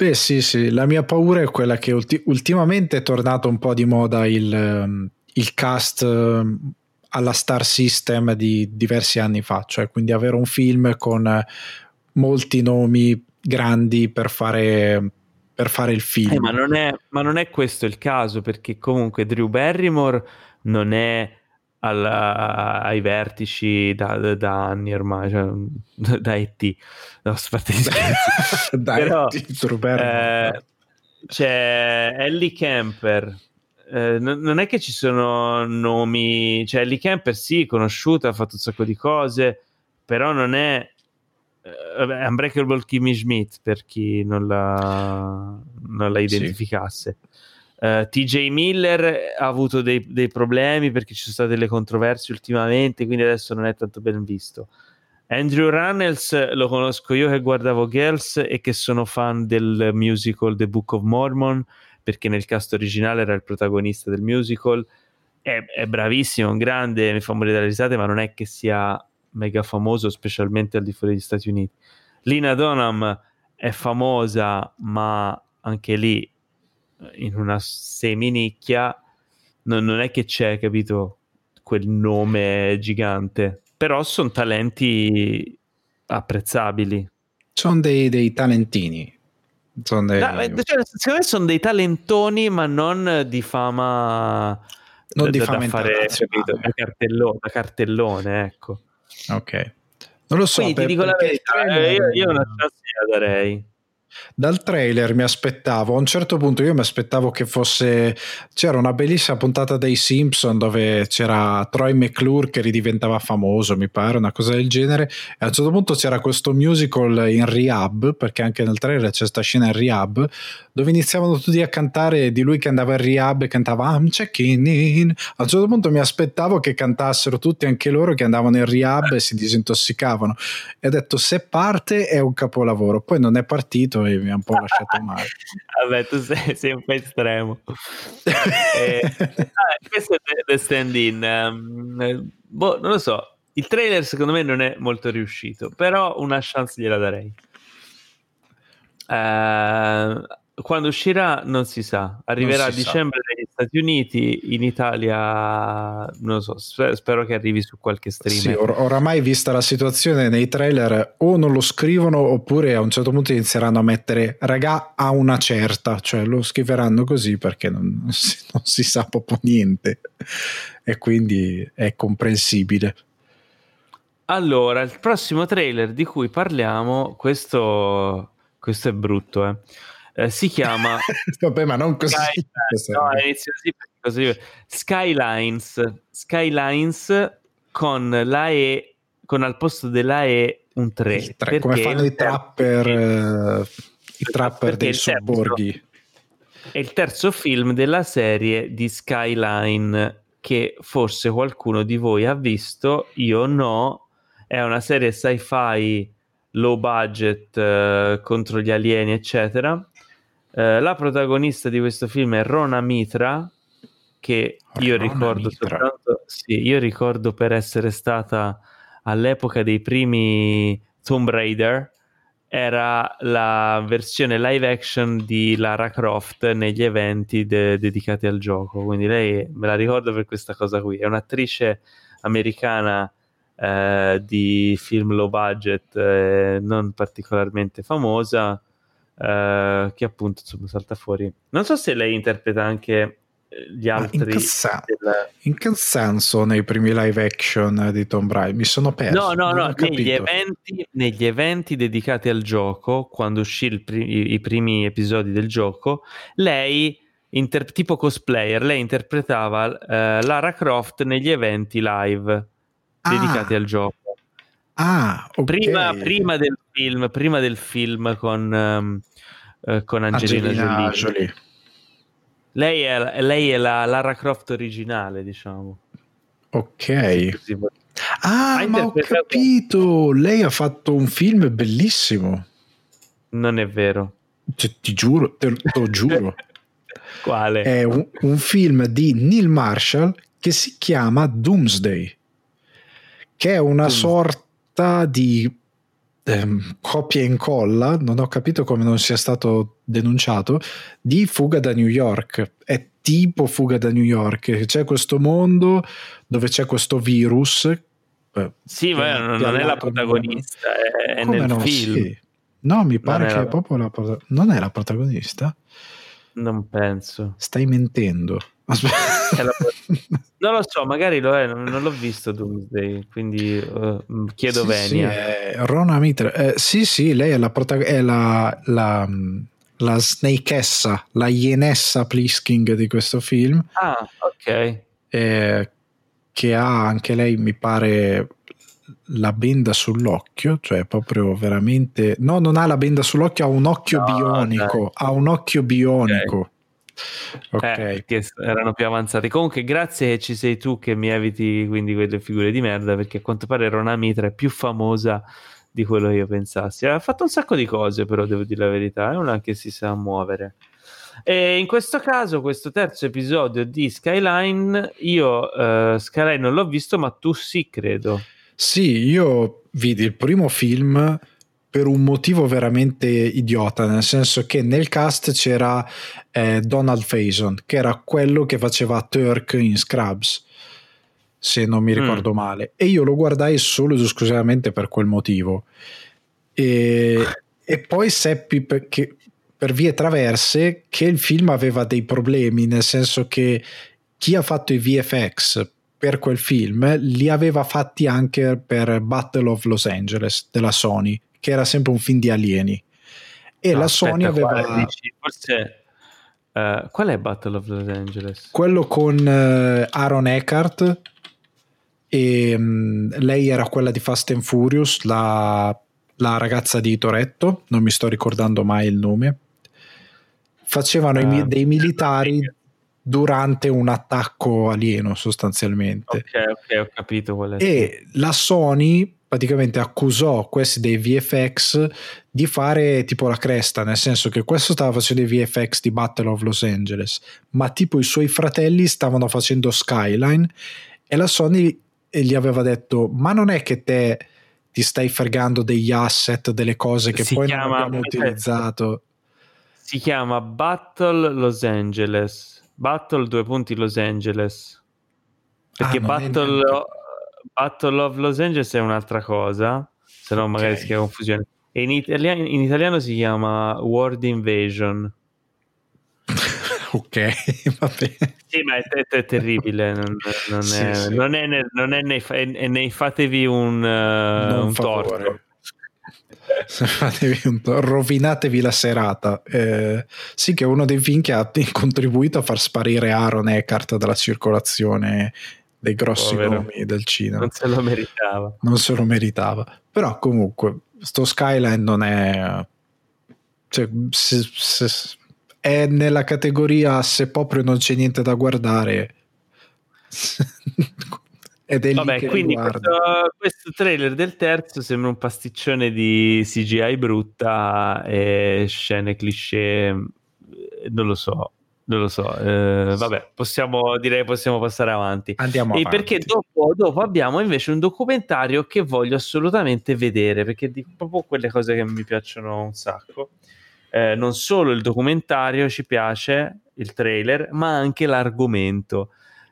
Speaker 2: Beh, sì, sì. La mia paura è quella che ulti- ultimamente è tornato un po' di moda il, ehm, il cast ehm, alla Star System di diversi anni fa, cioè quindi avere un film con molti nomi grandi per fare, fare il film.
Speaker 1: Eh, ma, non è, ma, non è, questo il caso, perché comunque Drew Barrymore non è alla, ai vertici da, da, anni ormai, cioè, da ET. No, da Però, ET, eh, c'è Ellie Kemper. Eh, non è che ci sono nomi, cioè Ellie Kemper sì, conosciuta, ha fatto un sacco di cose, però non è uh, Unbreakable Kimmy Schmidt per chi non la, non la identificasse. Sì. Uh, eh, TJ Miller ha avuto dei, dei, problemi perché ci sono state delle controversie ultimamente, quindi adesso non è tanto ben visto. Andrew Runnels lo conosco io che guardavo Girls e che sono fan del musical The Book of Mormon perché nel cast originale era il protagonista del musical. È, è bravissimo, è un grande, mi fa morire dalle risate, ma non è che sia mega famoso, specialmente al di fuori degli Stati Uniti. Lina Donham è famosa, ma anche lì in una seminicchia non, non è che c'è, capito, quel nome gigante. Però sono talenti apprezzabili.
Speaker 2: Sono dei, dei talentini.
Speaker 1: Sono dei... No, eh, cioè, secondo me sono dei talentoni, ma non di fama.
Speaker 2: Non da, di fama da fare
Speaker 1: capito, da, cartellone, da cartellone, ecco.
Speaker 2: Ok. Non lo so.
Speaker 1: Quindi per, ti dico la verità, eh, io, io una chance la darei.
Speaker 2: Dal trailer mi aspettavo, a un certo punto io mi aspettavo che fosse, c'era una bellissima puntata dei Simpson dove c'era Troy McClure che ridiventava famoso, mi pare, una cosa del genere, e a un certo punto c'era questo musical in rehab, perché anche nel trailer c'è questa scena in rehab, dove iniziavano tutti a cantare di lui che andava in rehab e cantava I'm checking in. A un certo punto mi aspettavo che cantassero tutti anche loro che andavano in rehab e si disintossicavano. E ho detto se parte è un capolavoro, poi non è partito e mi ha un po' lasciato male.
Speaker 1: Vabbè, tu sei, po' estremo. eh, ah, questo è The Stand-In. Um, boh, non lo so. Il trailer secondo me non è molto riuscito, però una chance gliela darei. Uh, quando uscirà non si sa, arriverà a dicembre sa. negli Stati Uniti, in Italia non so, spero che arrivi su qualche stream. Sì,
Speaker 2: or- oramai vista la situazione nei trailer o non lo scrivono oppure a un certo punto inizieranno a mettere raga a una certa, cioè lo scriveranno così perché non, non, si, non si sa proprio niente e quindi è comprensibile.
Speaker 1: Allora, il prossimo trailer di cui parliamo, questo, questo è brutto, eh eh, si chiama
Speaker 2: Vabbè, ma non così.
Speaker 1: Sky, no, inizio così, Skylines. Skylines con la E con al posto della E un 3. 3
Speaker 2: come fanno i trapper, uh, i trapper dei sobborghi.
Speaker 1: È il terzo film della serie di Skyline che forse qualcuno di voi ha visto, io no. È una serie sci-fi low budget uh, contro gli alieni, eccetera eh, la protagonista di questo film è Rona Mitra, che io Rona ricordo Mitra. soltanto, sì, io ricordo per essere stata all'epoca dei primi Tomb Raider era la versione live action di Lara Croft negli eventi de- dedicati al gioco. Quindi lei me la ricordo per questa cosa qui. È un'attrice americana eh, di film low budget, eh, non particolarmente famosa, eh, che appunto insomma salta fuori. Non so se lei interpreta anche gli altri.
Speaker 2: In che, sen- in che, senso nei primi live action di Tomb Raider? Mi sono perso.
Speaker 1: No, no, no, negli eventi, negli eventi, dedicati al gioco, quando uscì pri- i primi episodi del gioco, lei, inter- tipo cosplayer, lei interpretava uh, Lara Croft negli eventi live ah. dedicati al gioco.
Speaker 2: Ah, okay.
Speaker 1: prima, prima, del film, prima del film con, um, uh, con Angelina, Angelina Jolie. Jolie. Lei è, lei è la Lara Croft originale, diciamo.
Speaker 2: Ok. Ah, ma ho capito! Lei ha fatto un film bellissimo.
Speaker 1: Non è vero.
Speaker 2: Cioè, ti giuro, te lo giuro.
Speaker 1: Quale?
Speaker 2: È un, un, film di Neil Marshall che si chiama Doomsday, che è una Doomsday. sorta di ehm, copia e incolla, non ho capito come non sia stato denunciato, di Fuga da New York. È tipo Fuga da New York. C'è questo mondo dove c'è questo virus.
Speaker 1: Eh, sì, ma non, non è la protagonista, è, è nel no? film. Sì.
Speaker 2: No, mi pare che è proprio la Non è la protagonista?
Speaker 1: Non penso.
Speaker 2: Stai mentendo.
Speaker 1: non lo so, magari lo è, non, non l'ho visto Doomsday, quindi uh, chiedo
Speaker 2: sì,
Speaker 1: Venia.
Speaker 2: Sì, è Rona Mitre. Eh, sì, sì, lei è la, protag- è la, la, la snakeessa, la ienessa Plisking di questo film.
Speaker 1: Ah, ok.
Speaker 2: Eh, che ha anche lei, mi pare, la benda sull'occhio, cioè proprio veramente... No, non ha la benda sull'occhio, ha un occhio no, bionico, dai. ha un occhio bionico. Okay.
Speaker 1: Ok. Eh, che erano più avanzati. Comunque, grazie che ci sei tu che mi eviti quindi quelle figure di merda, perché a quanto pare Rona Mitra è più famosa di quello che io pensassi. Ha fatto un sacco di cose, però devo dire la verità, è una che si sa muovere. E in questo caso, questo terzo episodio di Skyline, io uh, Skyline non l'ho visto, ma tu sì, credo.
Speaker 2: Sì, io vidi il primo film per un motivo veramente idiota, nel senso che nel cast c'era eh, Donald Faison, che era quello che faceva Turk in Scrubs, se non mi ricordo mm. male, e io lo guardai solo ed esclusivamente per quel motivo. E, e poi seppi perché, per vie traverse che il film aveva dei problemi, nel senso che chi ha fatto i VFX per quel film li aveva fatti anche per Battle of Los Angeles della Sony che era sempre un film di alieni. E no, la aspetta, Sony aveva.
Speaker 1: Dici, forse. Uh, qual è Battle of Los Angeles?
Speaker 2: Quello con uh, Aaron Eckhart e um, lei era quella di Fast and Furious, la, la, ragazza di Toretto, non mi sto ricordando mai il nome. Facevano uh, dei militari durante un attacco alieno sostanzialmente.
Speaker 1: Ok, ok, ho capito qual è.
Speaker 2: E la Sony praticamente accusò questi dei VFX di fare tipo la cresta, nel senso che questo stava facendo i VFX di Battle of Los Angeles, ma tipo i suoi fratelli stavano facendo Skyline e la Sony gli aveva detto "Ma non è che te ti stai fregando degli asset, delle cose che si poi chiama, non abbiamo utilizzato?"
Speaker 1: Si chiama Battle Los Angeles. Battle due punti Los Angeles. Perché ah, Battle Battle of Los Angeles è un'altra cosa, se no magari okay. si chiama confusione. E in, italiano, in italiano si chiama World Invasion.
Speaker 2: ok, va bene.
Speaker 1: Sì, ma è, è, è terribile. Non, non, sì, è, sì. non, è, non è, nei fatevi un, uh, un torto.
Speaker 2: Rovinatevi la serata. Eh, sì, che è uno dei film che ha contribuito a far sparire Aaron Eckhart dalla circolazione dei grossi Povero. nomi del cinema.
Speaker 1: Non se lo meritava.
Speaker 2: Non se lo meritava. Però comunque, sto Skyline non è... Cioè, se, se, è nella categoria se proprio non c'è niente da guardare. Ed è Vabbè, quindi
Speaker 1: questo, questo, trailer del terzo sembra un pasticcione di CGI brutta e scene cliché, non lo so non lo so, eh, vabbè, possiamo direi possiamo passare avanti.
Speaker 2: Andiamo
Speaker 1: e
Speaker 2: avanti.
Speaker 1: perché dopo, dopo, abbiamo invece un documentario che voglio assolutamente vedere, perché di proprio quelle cose che mi piacciono un sacco. Eh, non solo il documentario ci piace, il trailer, ma anche l'argomento.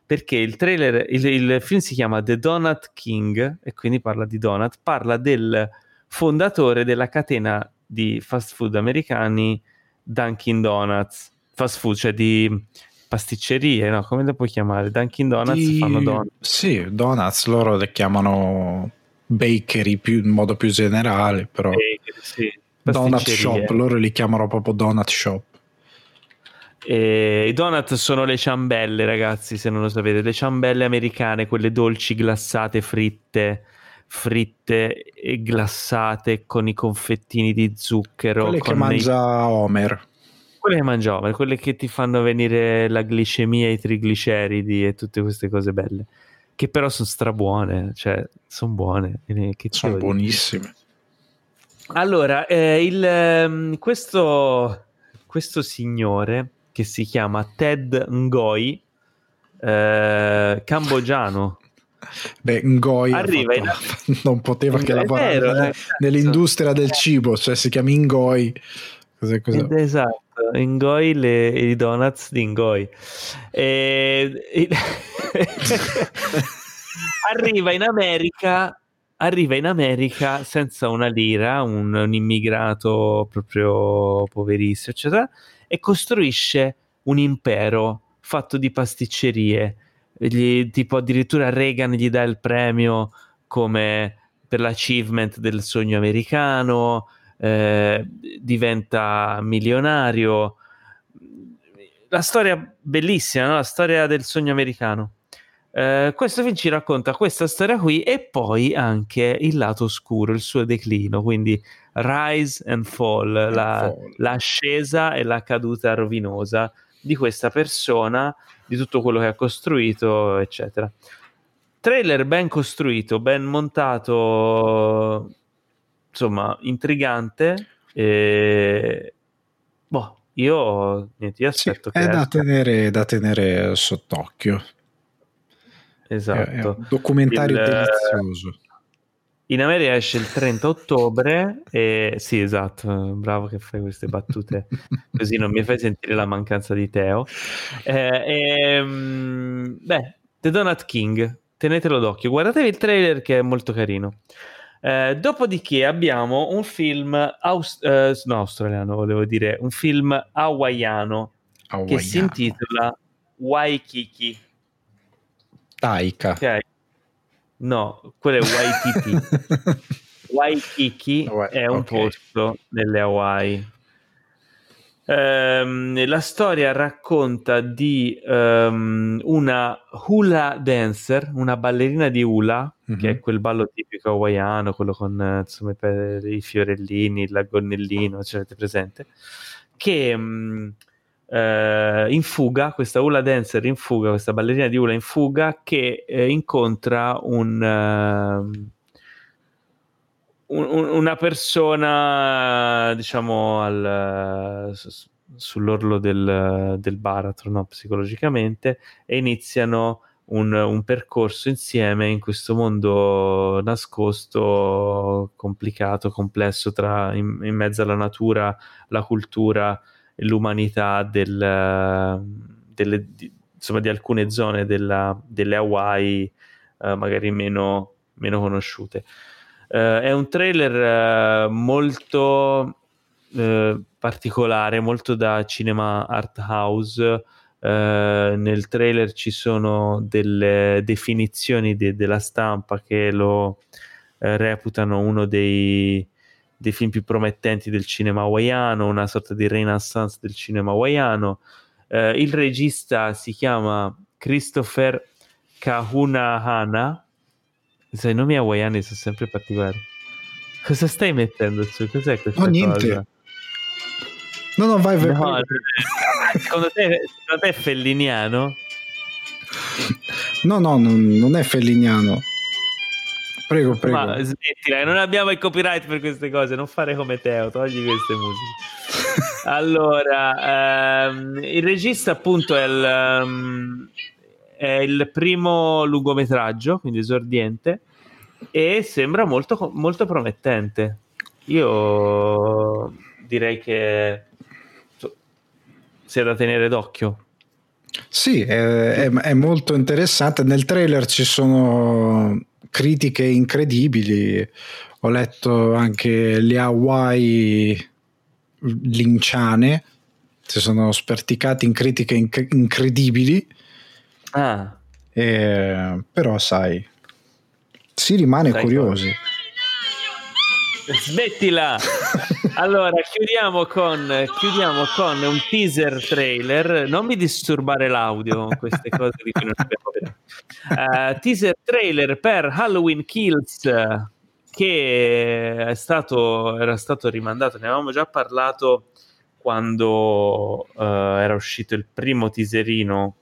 Speaker 1: Perché il trailer, il, il film si chiama The Donut King e quindi parla di donut, parla del fondatore della catena di fast food americani Dunkin' Donuts fast food, cioè di pasticcerie, no? Come le puoi chiamare? Dunkin' Donuts di... fanno donut.
Speaker 2: Sì, donuts loro le chiamano bakery più, in modo più generale, però
Speaker 1: bakery, sì.
Speaker 2: donut shop, loro li chiamano proprio donut shop.
Speaker 1: E I donut sono le ciambelle, ragazzi, se non lo sapete, le ciambelle americane, quelle dolci glassate, fritte, fritte e glassate con i confettini di zucchero.
Speaker 2: Quelle che mangia i... Homer.
Speaker 1: Quelle che mangia Homer, quelle che ti fanno venire la glicemia, i trigliceridi e tutte queste cose belle. Che però sono strabuone, cioè sono buone.
Speaker 2: sono buonissime.
Speaker 1: Allora, eh, il, questo, questo signore che si chiama Ted Ngoi, eh, cambogiano.
Speaker 2: Beh, Ngoi
Speaker 1: Arriva in...
Speaker 2: non poteva che lavorare vero, nelle, nell'industria del cibo, cioè si chiama Ngoi. Cos'è, cos'è?
Speaker 1: Esatto, Ngoi le, i donuts di Ngoi. E, e... arriva in America arriva in America senza una lira, un, un immigrato proprio poverissimo, eccetera, e costruisce un impero fatto di pasticcerie. Gli, tipo addirittura Reagan gli dà il premio come per l'achievement del sogno americano, eh, diventa milionario. La storia bellissima, no? la storia del sogno americano. Uh, questo film ci racconta questa storia qui e poi anche il lato oscuro, il suo declino, quindi rise and fall, and la, fall. l'ascesa e la caduta rovinosa di questa persona, di tutto quello che ha costruito, eccetera. Trailer ben costruito, ben montato, insomma, intrigante. E... Boh, io, niente, io aspetto
Speaker 2: sì,
Speaker 1: che...
Speaker 2: È da tenere, da tenere sott'occhio.
Speaker 1: Esatto.
Speaker 2: Documentario il, delizioso.
Speaker 1: In America esce il 30 ottobre e sì, esatto, bravo che fai queste battute così non mi fai sentire la mancanza di Teo. Eh, e, beh, The Donut King, tenetelo d'occhio, guardatevi il trailer che è molto carino. Eh, dopodiché abbiamo un film aus- eh, no, australiano, volevo dire, un film hawaiano, hawaiano. che si intitola Waikiki.
Speaker 2: Taika.
Speaker 1: Okay. No, quello è Waikiki. Waikiki è un okay. posto nelle Hawaii. Um, la storia racconta di um, una hula dancer, una ballerina di hula, mm-hmm. che è quel ballo tipico hawaiano, quello con insomma, i fiorellini, il gonnellino, ce l'avete presente, che um, uh, in fuga, questa hula dancer in fuga, questa ballerina di hula in fuga, che uh, incontra un... Uh, una persona, diciamo, al, sull'orlo del, del baratro, no? psicologicamente, e iniziano un, un, percorso insieme in questo mondo nascosto, complicato, complesso, tra, in, in mezzo alla natura, la cultura l'umanità del, delle, di, insomma, di alcune zone della, delle Hawaii, eh, magari meno, meno conosciute. Uh, è un trailer uh, molto uh, particolare, molto da cinema art house. nel trailer ci sono delle definizioni de- della stampa che lo reputano uno dei, dei, film più promettenti del cinema hawaiano, una sorta di renaissance del cinema hawaiano. il regista si chiama Christopher Kahunahana Sai, i nomi hawaiani sono sempre particolari. Cosa stai mettendo su? Cos'è questa
Speaker 2: no, niente.
Speaker 1: cosa?
Speaker 2: No, no, vai, vai.
Speaker 1: No, secondo, te, secondo te è felliniano?
Speaker 2: No, no, non, non è felliniano. Prego, prego.
Speaker 1: Ma smettila, non abbiamo il copyright per queste cose, non fare come Teo, togli queste musiche. allora, ehm, il regista appunto è il, um, è il primo lungometraggio, quindi esordiente, e sembra molto, molto promettente. Io direi che sia da tenere d'occhio.
Speaker 2: Sì, è, è, è, molto interessante. Nel trailer ci sono critiche incredibili. Ho letto anche le Hawaii linciane, si sono sperticati in critiche inc- incredibili.
Speaker 1: Ah.
Speaker 2: E, però, sai, si rimane sai curiosi. Cosa?
Speaker 1: Smettila! allora, chiudiamo con, chiudiamo con, un teaser trailer. Non mi disturbare l'audio queste cose di cui non abbiamo. Uh, teaser trailer per Halloween Kills che stato, era stato rimandato, ne avevamo già parlato quando uh, era uscito il primo teaserino,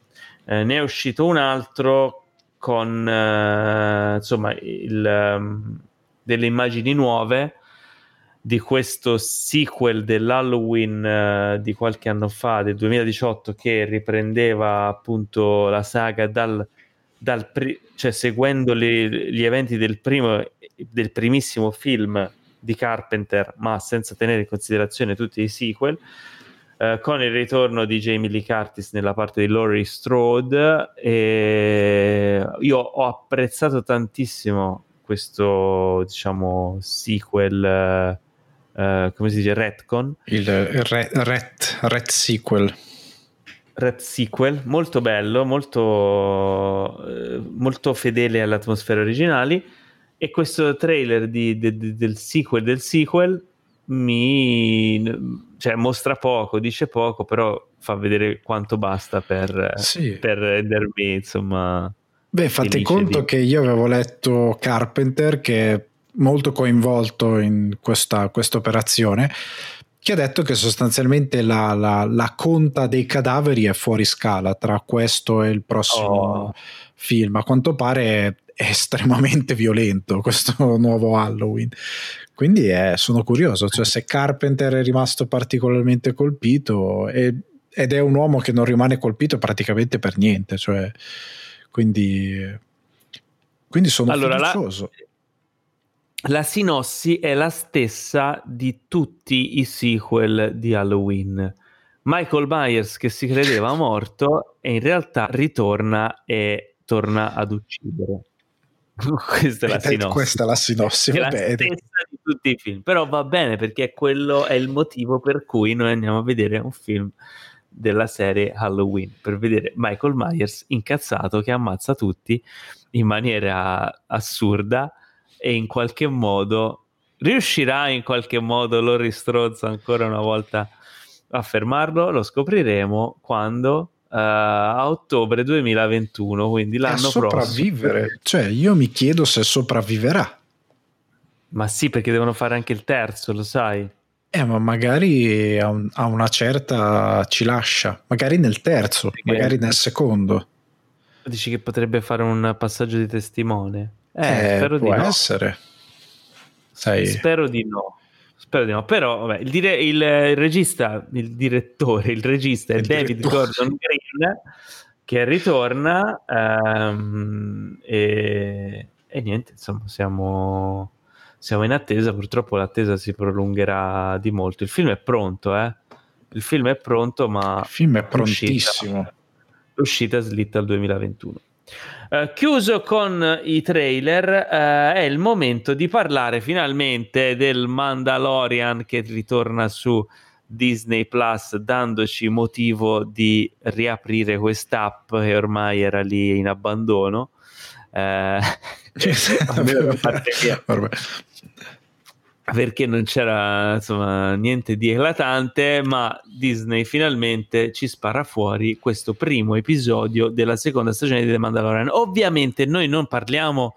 Speaker 1: uh, ne è uscito un altro con insomma il... Um, delle immagini nuove di questo sequel dell'Halloween uh, di qualche anno fa, del 2018, che riprendeva appunto la saga dal, dal pri- cioè seguendo le, gli eventi del, primo, del primissimo film di Carpenter, ma senza tenere in considerazione tutti i sequel. Uh, con il ritorno di Jamie Lee Curtis nella parte di Laurie Strode e io ho apprezzato tantissimo questo diciamo sequel uh, come si dice retcon?
Speaker 2: Il re, ret, ret sequel.
Speaker 1: Ret sequel molto bello molto uh, molto fedele alle atmosfere originali. E questo trailer di, di, di, del sequel del sequel mi cioè, mostra poco, dice poco, però fa vedere quanto basta per, sì. per rendermi insomma
Speaker 2: Beh, fate conto di... che io avevo letto Carpenter che è molto coinvolto in questa operazione che ha detto che sostanzialmente la, la, la, conta dei cadaveri è fuori scala tra questo e il prossimo oh. film. A quanto pare è estremamente violento questo nuovo Halloween. Quindi è, sono curioso, cioè se Carpenter è rimasto particolarmente colpito è, ed è un uomo che non rimane colpito praticamente per niente, cioè quindi, quindi sono allora, fiducioso.
Speaker 1: La, la sinossi è la stessa di tutti i sequel di Halloween. Michael Myers che si credeva morto e in realtà ritorna e torna ad uccidere. questa è la sinossi.
Speaker 2: Questa è la sinossi,
Speaker 1: è la stessa di tutti i film, però va bene perché quello è il motivo per cui noi andiamo a vedere un film della serie Halloween per vedere Michael Myers incazzato che ammazza tutti in maniera assurda e in qualche modo riuscirà in qualche modo lo ristronzo ancora una volta a fermarlo? Lo scopriremo quando uh, a ottobre 2021 quindi l'anno
Speaker 2: sopravvivere. Prossimo. cioè io mi chiedo se sopravviverà.
Speaker 1: Ma sì perché devono fare anche il terzo lo sai
Speaker 2: eh, ma magari a, un, a, una certa ci lascia, magari nel terzo, Perché magari nel secondo.
Speaker 1: Dici che potrebbe fare un passaggio di testimone?
Speaker 2: Eh, eh spero può di no. essere.
Speaker 1: Sai. Spero di no. Spero di no. Però, vabbè, il, dire, il, il regista, il direttore, il regista è il David direttore. Gordon Green che ritorna um, e, e niente, insomma, siamo siamo in attesa, purtroppo l'attesa si prolungherà di molto. Il film è pronto, eh? Il film è pronto, ma...
Speaker 2: Il film è prontissimo.
Speaker 1: L'uscita, l'uscita slitta al 2021. Uh, eh, chiuso con i trailer, uh, è il momento di parlare finalmente del Mandalorian che ritorna su Disney Plus, dandoci motivo di riaprire quest'app che ormai era lì in abbandono. Uh, perché non c'era insomma niente di eclatante, ma Disney finalmente ci spara fuori questo primo episodio della seconda stagione di The Mandalorian. Ovviamente noi non parliamo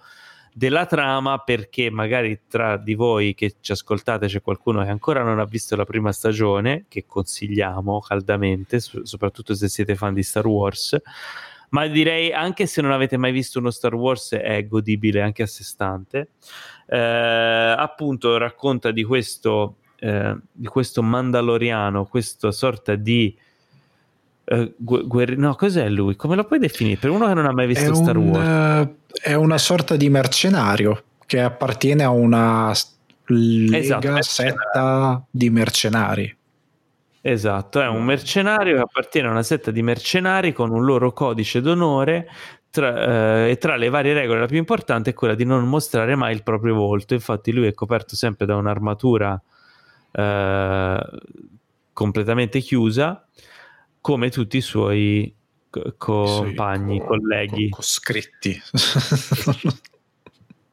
Speaker 1: della trama perché magari tra di voi che ci ascoltate c'è qualcuno che ancora non ha visto la prima stagione, che consigliamo caldamente, soprattutto se siete fan di Star Wars. Ma direi anche se non avete mai visto uno Star Wars è godibile anche a sé stante eh, appunto racconta di questo eh, di questo Mandaloriano, questa sorta di uh, guerri- no, cos'è lui? Come lo puoi definire? Per uno che non ha mai visto
Speaker 2: è
Speaker 1: Star
Speaker 2: un,
Speaker 1: Wars,
Speaker 2: uh, è una sorta di mercenario che appartiene a una lega esatto, setta di mercenari.
Speaker 1: Esatto, è un mercenario che appartiene a una setta di mercenari con un loro codice d'onore tra, eh, e tra le varie regole la più importante è quella di non mostrare mai il proprio volto. Infatti lui è coperto sempre da un'armatura eh, completamente chiusa come tutti i suoi compagni, co- colleghi.
Speaker 2: Co- coscritti.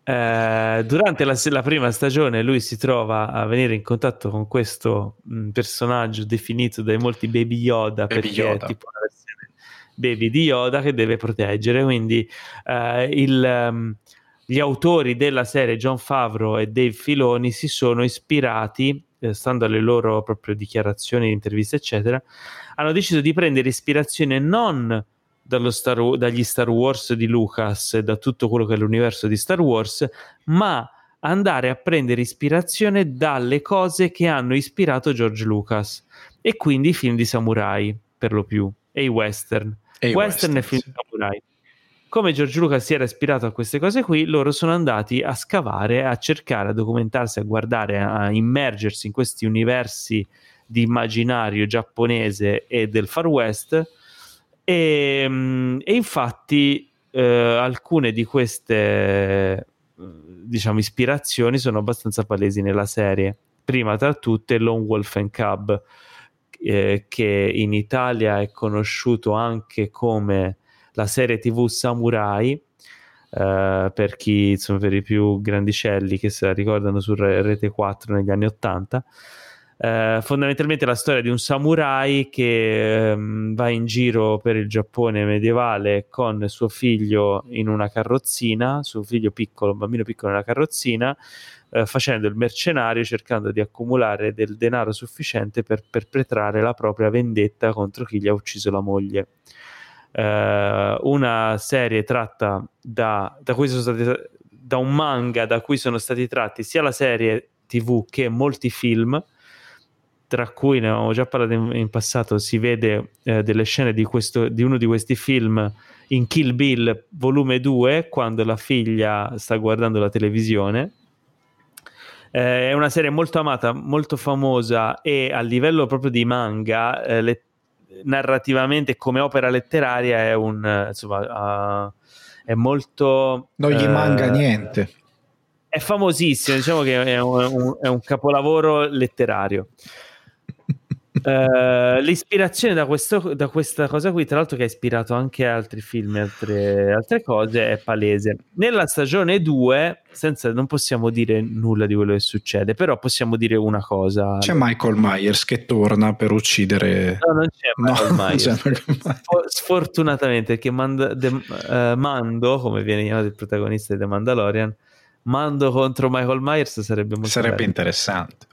Speaker 1: Eh, durante la, la, prima stagione lui si trova a venire in contatto con questo mh, personaggio definito dai molti Baby Yoda
Speaker 2: Baby
Speaker 1: perché
Speaker 2: Yoda.
Speaker 1: è tipo una versione Baby di Yoda che deve proteggere quindi eh, il, um, gli autori della serie John Favreau e Dave Filoni si sono ispirati eh, stando alle loro proprio dichiarazioni, interviste eccetera hanno deciso di prendere ispirazione non Star, dagli Star Wars di Lucas e da tutto quello che è l'universo di Star Wars, ma andare a prendere ispirazione dalle cose che hanno ispirato George Lucas e quindi i film di samurai per lo più e i western.
Speaker 2: E
Speaker 1: western, western e film sì. samurai. Come George Lucas si era ispirato a queste cose qui, loro sono andati a scavare, a cercare, a documentarsi, a guardare, a immergersi in questi universi di immaginario giapponese e del Far West e, ehm, e infatti eh, alcune di queste diciamo ispirazioni sono abbastanza palesi nella serie. Prima tra tutte Lone Wolf and Cub, eh, che in Italia è conosciuto anche come la serie TV Samurai. Uh, per chi insomma per i più grandicelli che se la ricordano su Rete 4 negli anni 80 eh, fondamentalmente la storia di un samurai che ehm, va in giro per il Giappone medievale con suo figlio in una carrozzina, suo figlio piccolo, un bambino piccolo nella carrozzina, eh, facendo il mercenario, cercando di accumulare del denaro sufficiente per perpetrare la propria vendetta contro chi gli ha ucciso la moglie. Eh, una serie tratta da, da, stati, da un manga da cui sono stati tratti sia la serie TV che molti film tra cui ne avevamo già parlato in, in passato, si vede eh, delle scene di, questo, di, uno di questi film in Kill Bill volume 2, quando la figlia sta guardando la televisione. Eh, è una serie molto amata, molto famosa e a livello proprio di manga, eh, le, narrativamente come opera letteraria è un insomma, uh, è molto...
Speaker 2: Non gli manca eh, niente.
Speaker 1: È famosissimo, diciamo che è un, è un capolavoro letterario. Uh, l'ispirazione da, questo, da, questa cosa qui, tra l'altro, che ha ispirato anche altri film e altre, altre, cose, è palese. Nella stagione 2, senza, non possiamo dire nulla di quello che succede, però possiamo dire una cosa.
Speaker 2: C'è Michael Myers che torna per uccidere.
Speaker 1: No, non c'è Michael no, Myers. C'è Michael Myers. Sfortunatamente, perché Mando, de, uh, Mando, come viene chiamato il protagonista di The Mandalorian, Mando contro Michael Myers sarebbe molto
Speaker 2: Sarebbe
Speaker 1: bello.
Speaker 2: interessante.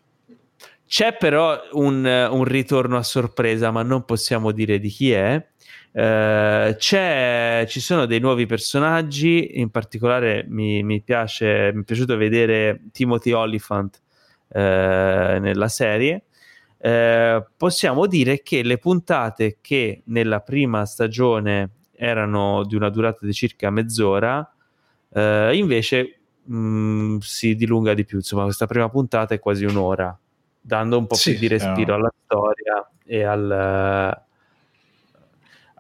Speaker 1: C'è però un, un, ritorno a sorpresa, ma non possiamo dire di chi è. Uh, ci sono dei nuovi personaggi, in particolare mi, mi, piace, mi è piaciuto vedere Timothy Oliphant uh, nella serie. Uh, possiamo dire che le puntate che nella prima stagione erano di una durata di circa mezz'ora, invece mh, mm, si dilunga di più. Insomma, questa prima puntata è quasi un'ora dando un po' sì, più di respiro no. alla storia e al, a,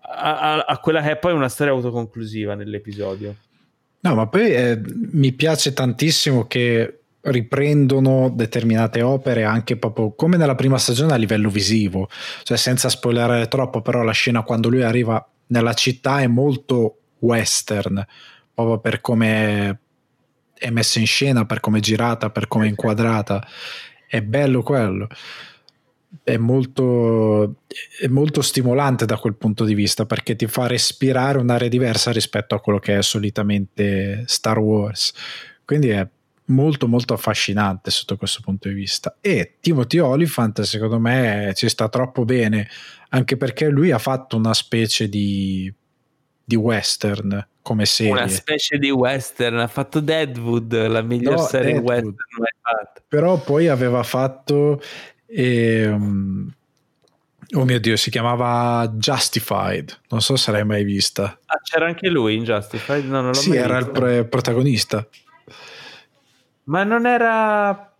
Speaker 1: a, a, quella che è poi una storia autoconclusiva nell'episodio.
Speaker 2: No, ma poi eh, mi piace tantissimo che riprendono determinate opere anche proprio come nella prima stagione a livello visivo, cioè senza spoilerare troppo, però la scena quando lui arriva nella città è molto western, proprio per come è messa in scena, per come è girata, per come è inquadrata è bello quello. È molto, è molto stimolante da quel punto di vista perché ti fa respirare un'area diversa rispetto a quello che è solitamente Star Wars. Quindi è molto molto affascinante sotto questo punto di vista e Timothy Oliphant secondo me ci sta troppo bene anche perché lui ha fatto una specie di di western come serie.
Speaker 1: Una specie di western, ha fatto Deadwood, la miglior no, serie Deadwood. western mai fatta.
Speaker 2: Però poi aveva fatto... Ehm, oh mio Dio, si chiamava Justified, non so se l'hai mai vista.
Speaker 1: Ah, c'era anche lui in Justified? No, non l'ho
Speaker 2: sì, era visto. il pre- protagonista.
Speaker 1: Ma non era...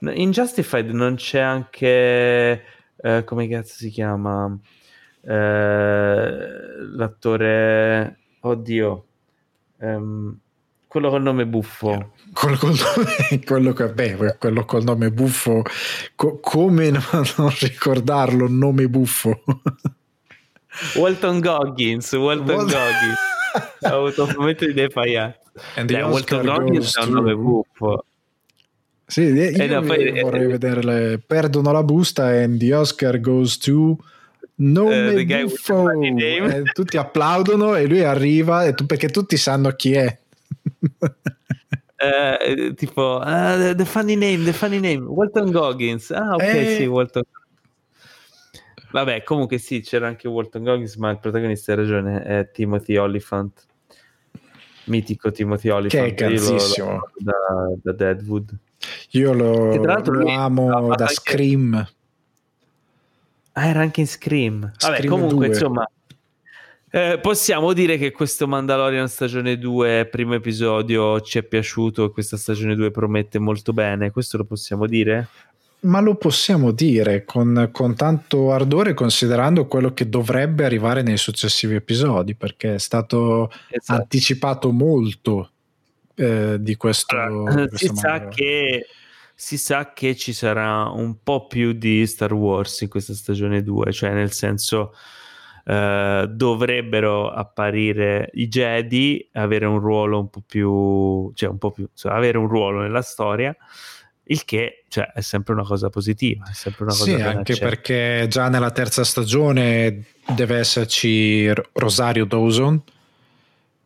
Speaker 1: In Justified non c'è anche... Eh, come cazzo si chiama? Eh, l'attore Oddio, um, quello col nome buffo.
Speaker 2: Quello col nome, quello, che, beh, quello col nome buffo, co- come non, ricordarlo, nome buffo?
Speaker 1: Walton Goggins, Walton Wal- Goggins. Ho avuto un momento di defaianza. Beh, Walton Goggins ha un nome buffo.
Speaker 2: Sì, io, io poi, vorrei eh, vedere le, perdono la busta and the Oscar goes to nome uh, buffo e tutti applaudono e lui arriva e tu, perché tutti sanno chi è.
Speaker 1: Uh, tipo uh, the funny name the funny name Walton Goggins. Ah ok eh... sì Walton vabbè comunque sì c'era anche Walton Goggins ma il protagonista ha ragione è Timothy Oliphant. Mitico Timothy Oliphant
Speaker 2: che è cazzissimo.
Speaker 1: da, da Deadwood.
Speaker 2: Io lo, lo amo da Scream
Speaker 1: Ah, era anche in Scream. Vabbè, Scream comunque, 2. insomma, eh, possiamo dire che questo Mandalorian stagione 2, primo episodio, ci è piaciuto e questa stagione 2 promette molto bene. Questo lo possiamo dire?
Speaker 2: Ma lo possiamo dire con, con tanto ardore, considerando quello che dovrebbe arrivare nei successivi episodi, perché è stato esatto. anticipato molto eh, di questo.
Speaker 1: Allora, si sa che si sa che ci sarà un po' più di Star Wars in questa stagione 2, cioè nel senso eh, dovrebbero apparire i Jedi, avere un ruolo un po' più, cioè un po' più, cioè avere un ruolo nella storia. Il che cioè, è sempre una cosa positiva, è sempre una cosa
Speaker 2: Sì, anche accetta. perché già nella terza stagione deve esserci Rosario Dawson,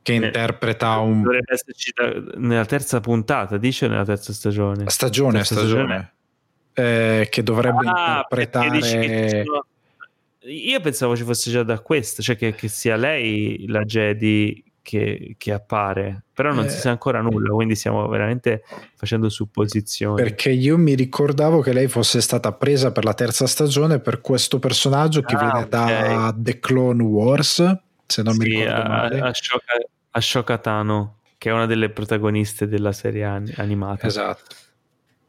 Speaker 2: che eh, interpreta un...
Speaker 1: Dovrebbe esserci nella terza puntata, dice nella terza stagione?
Speaker 2: Stagione, terza stagione. stagione. Eh, che dovrebbe ah, interpretare... Che sono...
Speaker 1: Io pensavo ci fosse già da questo, cioè che, che sia lei la Jedi che, che, appare, però non eh, si sa ancora nulla, quindi stiamo veramente facendo supposizioni.
Speaker 2: Perché io mi ricordavo che lei fosse stata presa per la terza stagione per questo personaggio che ah, viene okay. da The Clone Wars, se non sì, mi ricordo a, male.
Speaker 1: Ashoka, Ashoka Tano, che è una delle protagoniste della serie animata.
Speaker 2: Esatto.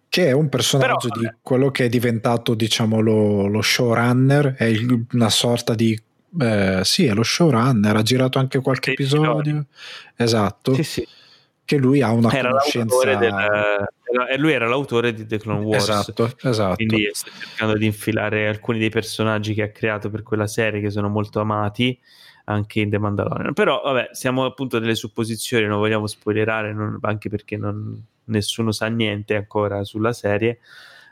Speaker 2: Che è un personaggio Però, di quello che è diventato, diciamo, lo, lo showrunner, è il, una sorta di eh, sì, è lo showrunner, ha girato anche qualche sì, episodio. Esatto. Sì, sì. Che lui ha una era conoscenza. Del,
Speaker 1: e lui era l'autore di The Clone Wars.
Speaker 2: Esatto, esatto.
Speaker 1: Quindi sta cercando di infilare alcuni dei personaggi che ha creato per quella serie che sono molto amati anche in The Mandalorian. Però, vabbè, siamo appunto delle supposizioni, non vogliamo spoilerare, non, anche perché non, nessuno sa niente ancora sulla serie.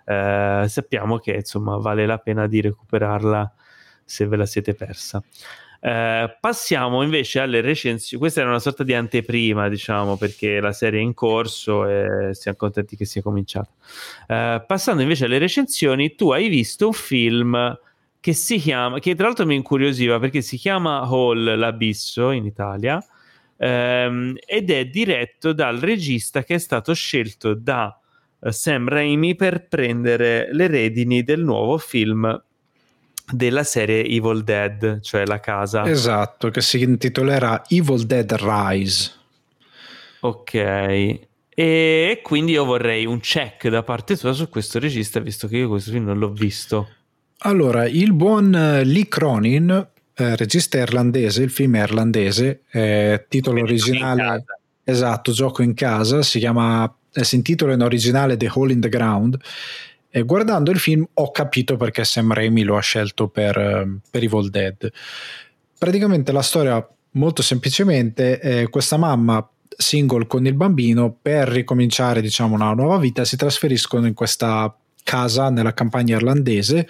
Speaker 1: Eh, sappiamo che insomma vale la pena di recuperarla se ve la siete persa. Eh, passiamo invece alle recensioni. Questa era una sorta di anteprima, diciamo, perché la serie è in corso e siamo contenti che sia cominciata. Eh, passando invece alle recensioni, tu hai visto un film che si chiama, che tra l'altro mi incuriosiva perché si chiama Hall l'Abisso in Italia ehm, ed è diretto dal regista che è stato scelto da uh, Sam Raimi per prendere le redini del nuovo film della serie Evil Dead, cioè La Casa.
Speaker 2: Esatto, che si intitolerà Evil Dead Rise.
Speaker 1: Ok, e quindi io vorrei un check da parte tua su questo regista, visto che io questo film non l'ho visto.
Speaker 2: Allora, il buon eh, Lee Cronin, eh, regista irlandese, il film è irlandese, eh, titolo originale, esatto, gioco in casa, si chiama, eh, si intitola in originale The Hole in the Ground. E guardando il film ho capito perché Sam Raimi lo ha scelto per, eh, per Evil Dead. Praticamente la storia, molto semplicemente, è questa mamma single con il bambino per ricominciare diciamo una nuova vita si trasferiscono in questa casa nella campagna irlandese ehm,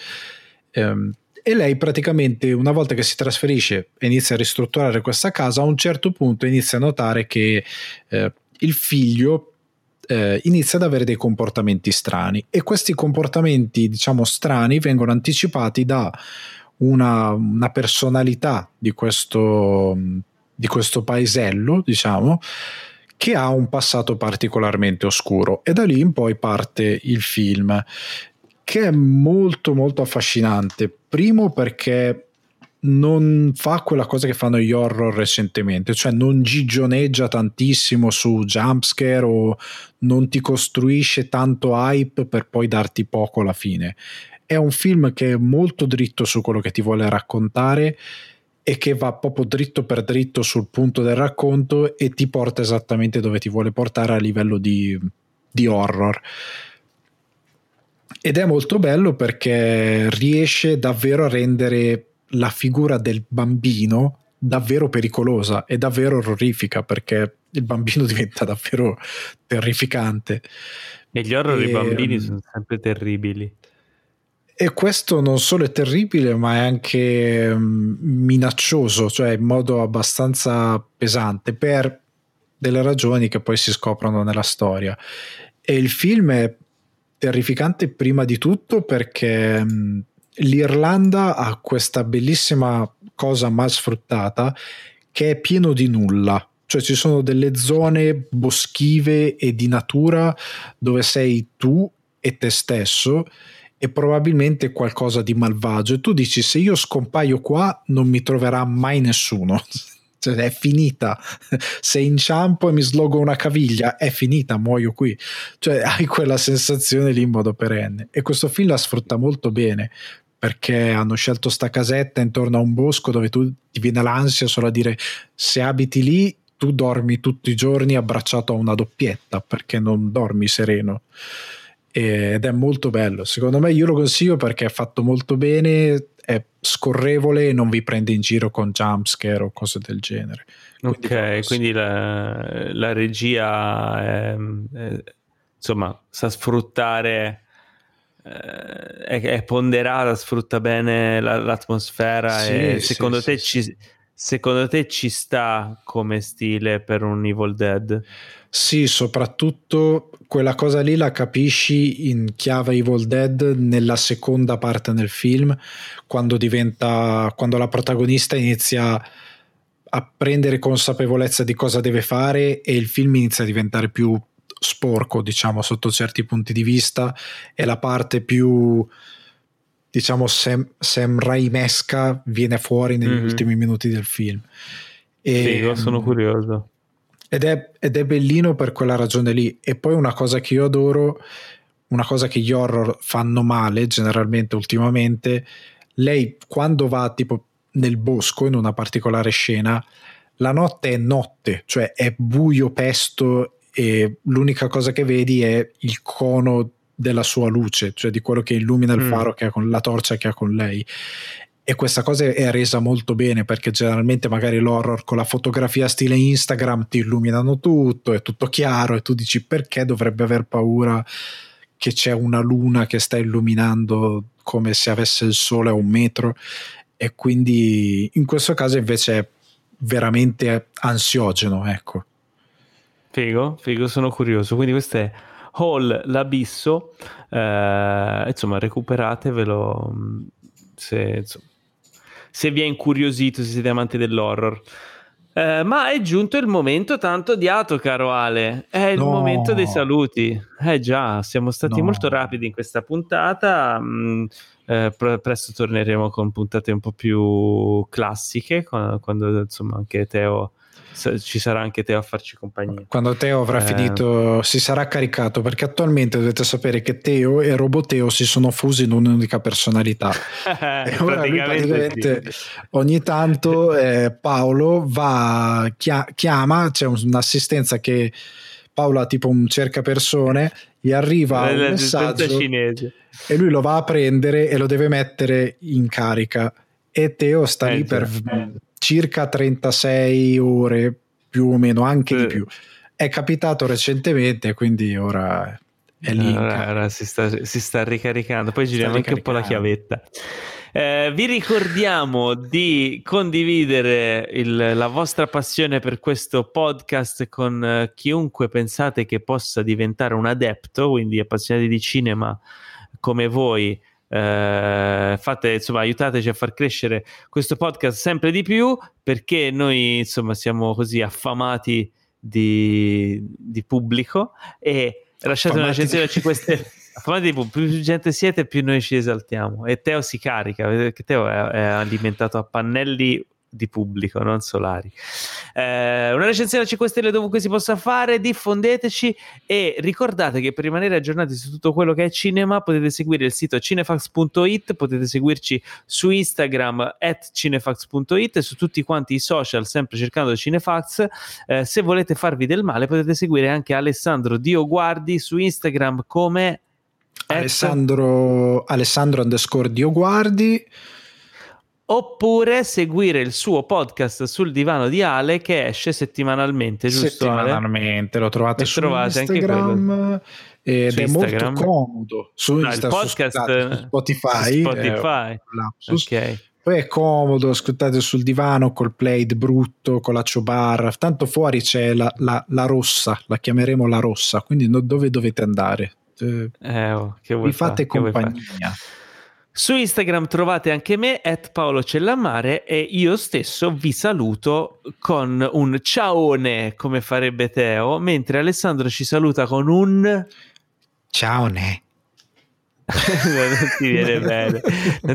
Speaker 2: e lei praticamente una volta che si trasferisce e inizia a ristrutturare questa casa a un certo punto inizia a notare che eh, il figlio eh, inizia ad avere dei comportamenti strani. E questi comportamenti diciamo strani vengono anticipati da una, una personalità di questo di questo paesello, diciamo, che ha un passato particolarmente oscuro. E da lì in poi parte il film che è molto molto affascinante primo perché non fa quella cosa che fanno gli horror recentemente, cioè non gigioneggia tantissimo su jumpscare o non ti costruisce tanto hype per poi darti poco alla fine. È un film che è molto dritto su quello che ti vuole raccontare e che va proprio dritto per dritto sul punto del racconto e ti porta esattamente dove ti vuole portare a livello di, di horror. Ed è molto bello perché riesce davvero a rendere la figura del bambino davvero pericolosa e davvero orrorifica perché il bambino diventa davvero terrificante.
Speaker 1: E gli horror e, i bambini sono sempre terribili.
Speaker 2: E questo non solo è terribile, ma è anche um, minaccioso, cioè in modo abbastanza pesante per delle ragioni che poi si scoprono nella storia. E il film è terrificante prima di tutto perché um, l'Irlanda ha questa bellissima cosa mal sfruttata che è pieno di nulla. Cioè ci sono delle zone boschive e di natura dove sei tu e te stesso e probabilmente qualcosa di malvagio e tu dici se io scompaio qua non mi troverà mai nessuno cioè, è finita. Se inciampo e mi slogo una caviglia è finita muoio qui. Cioè hai quella sensazione lì in modo perenne. E questo film la sfrutta molto bene perché hanno scelto sta casetta intorno a un bosco dove tu ti viene l'ansia solo a dire se abiti lì tu dormi tutti i giorni abbracciato a una doppietta perché non dormi sereno. Ed è molto bello. Secondo me io lo consiglio perché è fatto molto bene è scorrevole e non vi prende in giro con jumpscare o cose del genere.
Speaker 1: Quindi ok quindi la, la regia è, è, insomma sa sfruttare eh, è, è, ponderata, sfrutta bene la, l'atmosfera sì, e secondo, sì, te sì, ci, secondo te ci sta come stile per un Evil Dead?
Speaker 2: Sì, soprattutto quella cosa lì la capisci in chiave Evil Dead nella seconda parte del film, quando diventa, quando la protagonista inizia a prendere consapevolezza di cosa deve fare e il film inizia a diventare più sporco, diciamo, sotto certi punti di vista, e la parte più diciamo Sam, Sam Raimesca viene fuori negli mm-hmm. ultimi minuti del film.
Speaker 1: E, Figo, sono curioso.
Speaker 2: Ed è, ed è bellino per quella ragione lì. E poi una cosa che io adoro, una cosa che gli horror fanno male generalmente ultimamente, lei quando va tipo nel bosco in una particolare scena, la notte è notte, cioè è buio pesto e l'unica cosa che vedi è il cono della sua luce, cioè di quello che illumina il mm. faro che ha con la torcia che ha con lei. E questa cosa è resa molto bene perché generalmente magari l'horror con la fotografia stile Instagram ti illuminano tutto, è tutto chiaro e tu dici perché dovrebbe aver paura che c'è una luna che sta illuminando come se avesse il sole a un metro e quindi in questo caso invece è veramente ansiogeno, ecco.
Speaker 1: Figo, figo, sono curioso. Quindi questo è Hall, l'abisso. Eh, insomma, recuperatevelo mm, se, insomma, se vi è incuriosito, se siete amanti dell'horror. Eh, ma è giunto il momento tanto odiato, caro Ale. È il no. momento dei saluti. Eh già, siamo stati no. molto rapidi in questa puntata. Mm, eh, pre- presto torneremo con puntate un po' più classiche, quando, quando insomma anche Teo ci sarà anche Teo a farci compagnia.
Speaker 2: Quando Teo avrà eh... finito, si sarà caricato perché attualmente dovete sapere che Teo e Roboteo si sono fusi in un'unica personalità. e ora praticamente, sì. ogni tanto eh, Paolo va, chia- chiama, c'è un'assistenza che Paolo ha tipo un cerca persone, gli arriva un messaggio cinese. e lui lo va a prendere e lo deve mettere in carica e Teo sta eh, lì per circa 36 ore più o meno, anche sì. di più. È capitato recentemente, quindi ora è lì.
Speaker 1: Ora, ora si, sta, si, sta, ricaricando, poi giriamo anche un po' la chiavetta. Eh, vi ricordiamo di condividere il, la vostra passione per questo podcast con eh, chiunque pensate che possa diventare un adepto, quindi appassionati di cinema come voi eh, fate, insomma, aiutateci a far crescere questo podcast sempre di più perché noi insomma siamo così affamati di, di pubblico e lasciate una recensione a 5 stelle. Affamati di pubblico. Più gente siete più noi ci esaltiamo. E Teo si carica perché Teo è, è alimentato a pannelli di pubblico, non solari. Eh, una recensione a 5 stelle dovunque si possa fare, diffondeteci e ricordate che per rimanere aggiornati su tutto quello che è cinema potete seguire il sito cinefax.it, potete seguirci su Instagram at cinefax.it e su tutti quanti i social sempre cercando Cinefax. Eh, se volete farvi del male potete seguire anche Alessandro Dio Guardi su Instagram come
Speaker 2: Alessandro, Alessandro underscore Dio Guardi
Speaker 1: oppure seguire il suo podcast sul divano di Ale che esce settimanalmente, giusto?
Speaker 2: Settimanalmente, Ale? lo trovate e su Instagram ed su è Instagram. molto comodo su, no, Insta, podcast, su, su Spotify,
Speaker 1: Spotify. Eh, ok.
Speaker 2: Poi è comodo, ascoltate sul divano col plate brutto, con la bar. Tanto fuori c'è la, la, la, rossa, la chiameremo la rossa. Quindi no, dove dovete andare?
Speaker 1: Eh, eh oh,
Speaker 2: vi fate fare? compagnia.
Speaker 1: Su Instagram trovate anche me, at Paolo Cellamare, e io stesso vi saluto con un ciaone, come farebbe Teo, mentre Alessandro ci saluta con un...
Speaker 2: Ciaone.
Speaker 1: non ti viene bene.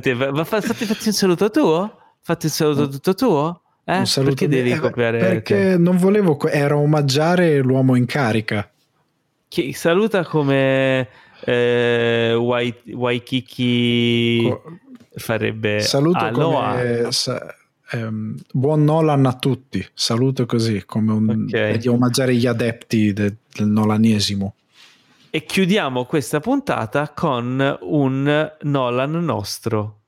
Speaker 1: Ti... Ma fatti, fatti un saluto tuo? Fatti un saluto tutto tuo? Eh? Un saluto perché devi eh, copiare?
Speaker 2: Perché non volevo, era omaggiare l'uomo in carica.
Speaker 1: Chi saluta come eh, Waikiki farebbe
Speaker 2: saluto Aloha. come sa, ehm, buon Nolan a tutti saluto così come un okay. di omaggiare gli adepti de, del nolanesimo
Speaker 1: e chiudiamo questa puntata con un Nolan nostro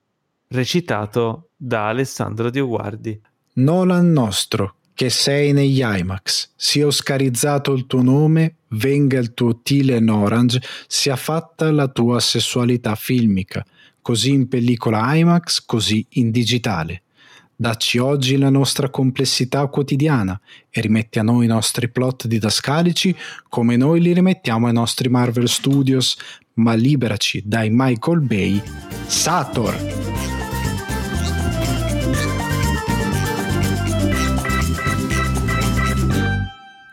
Speaker 1: recitato da Alessandro Dioguardi
Speaker 2: Nolan nostro che sei negli IMAX, sia oscarizzato il tuo nome, venga il tuo Tilen Orange, sia fatta la tua sessualità filmica, così in pellicola IMAX, così in digitale. Dacci oggi la nostra complessità quotidiana e rimetti a noi i nostri plot didascalici come noi li rimettiamo ai nostri Marvel Studios, ma liberaci dai Michael Bay Sator!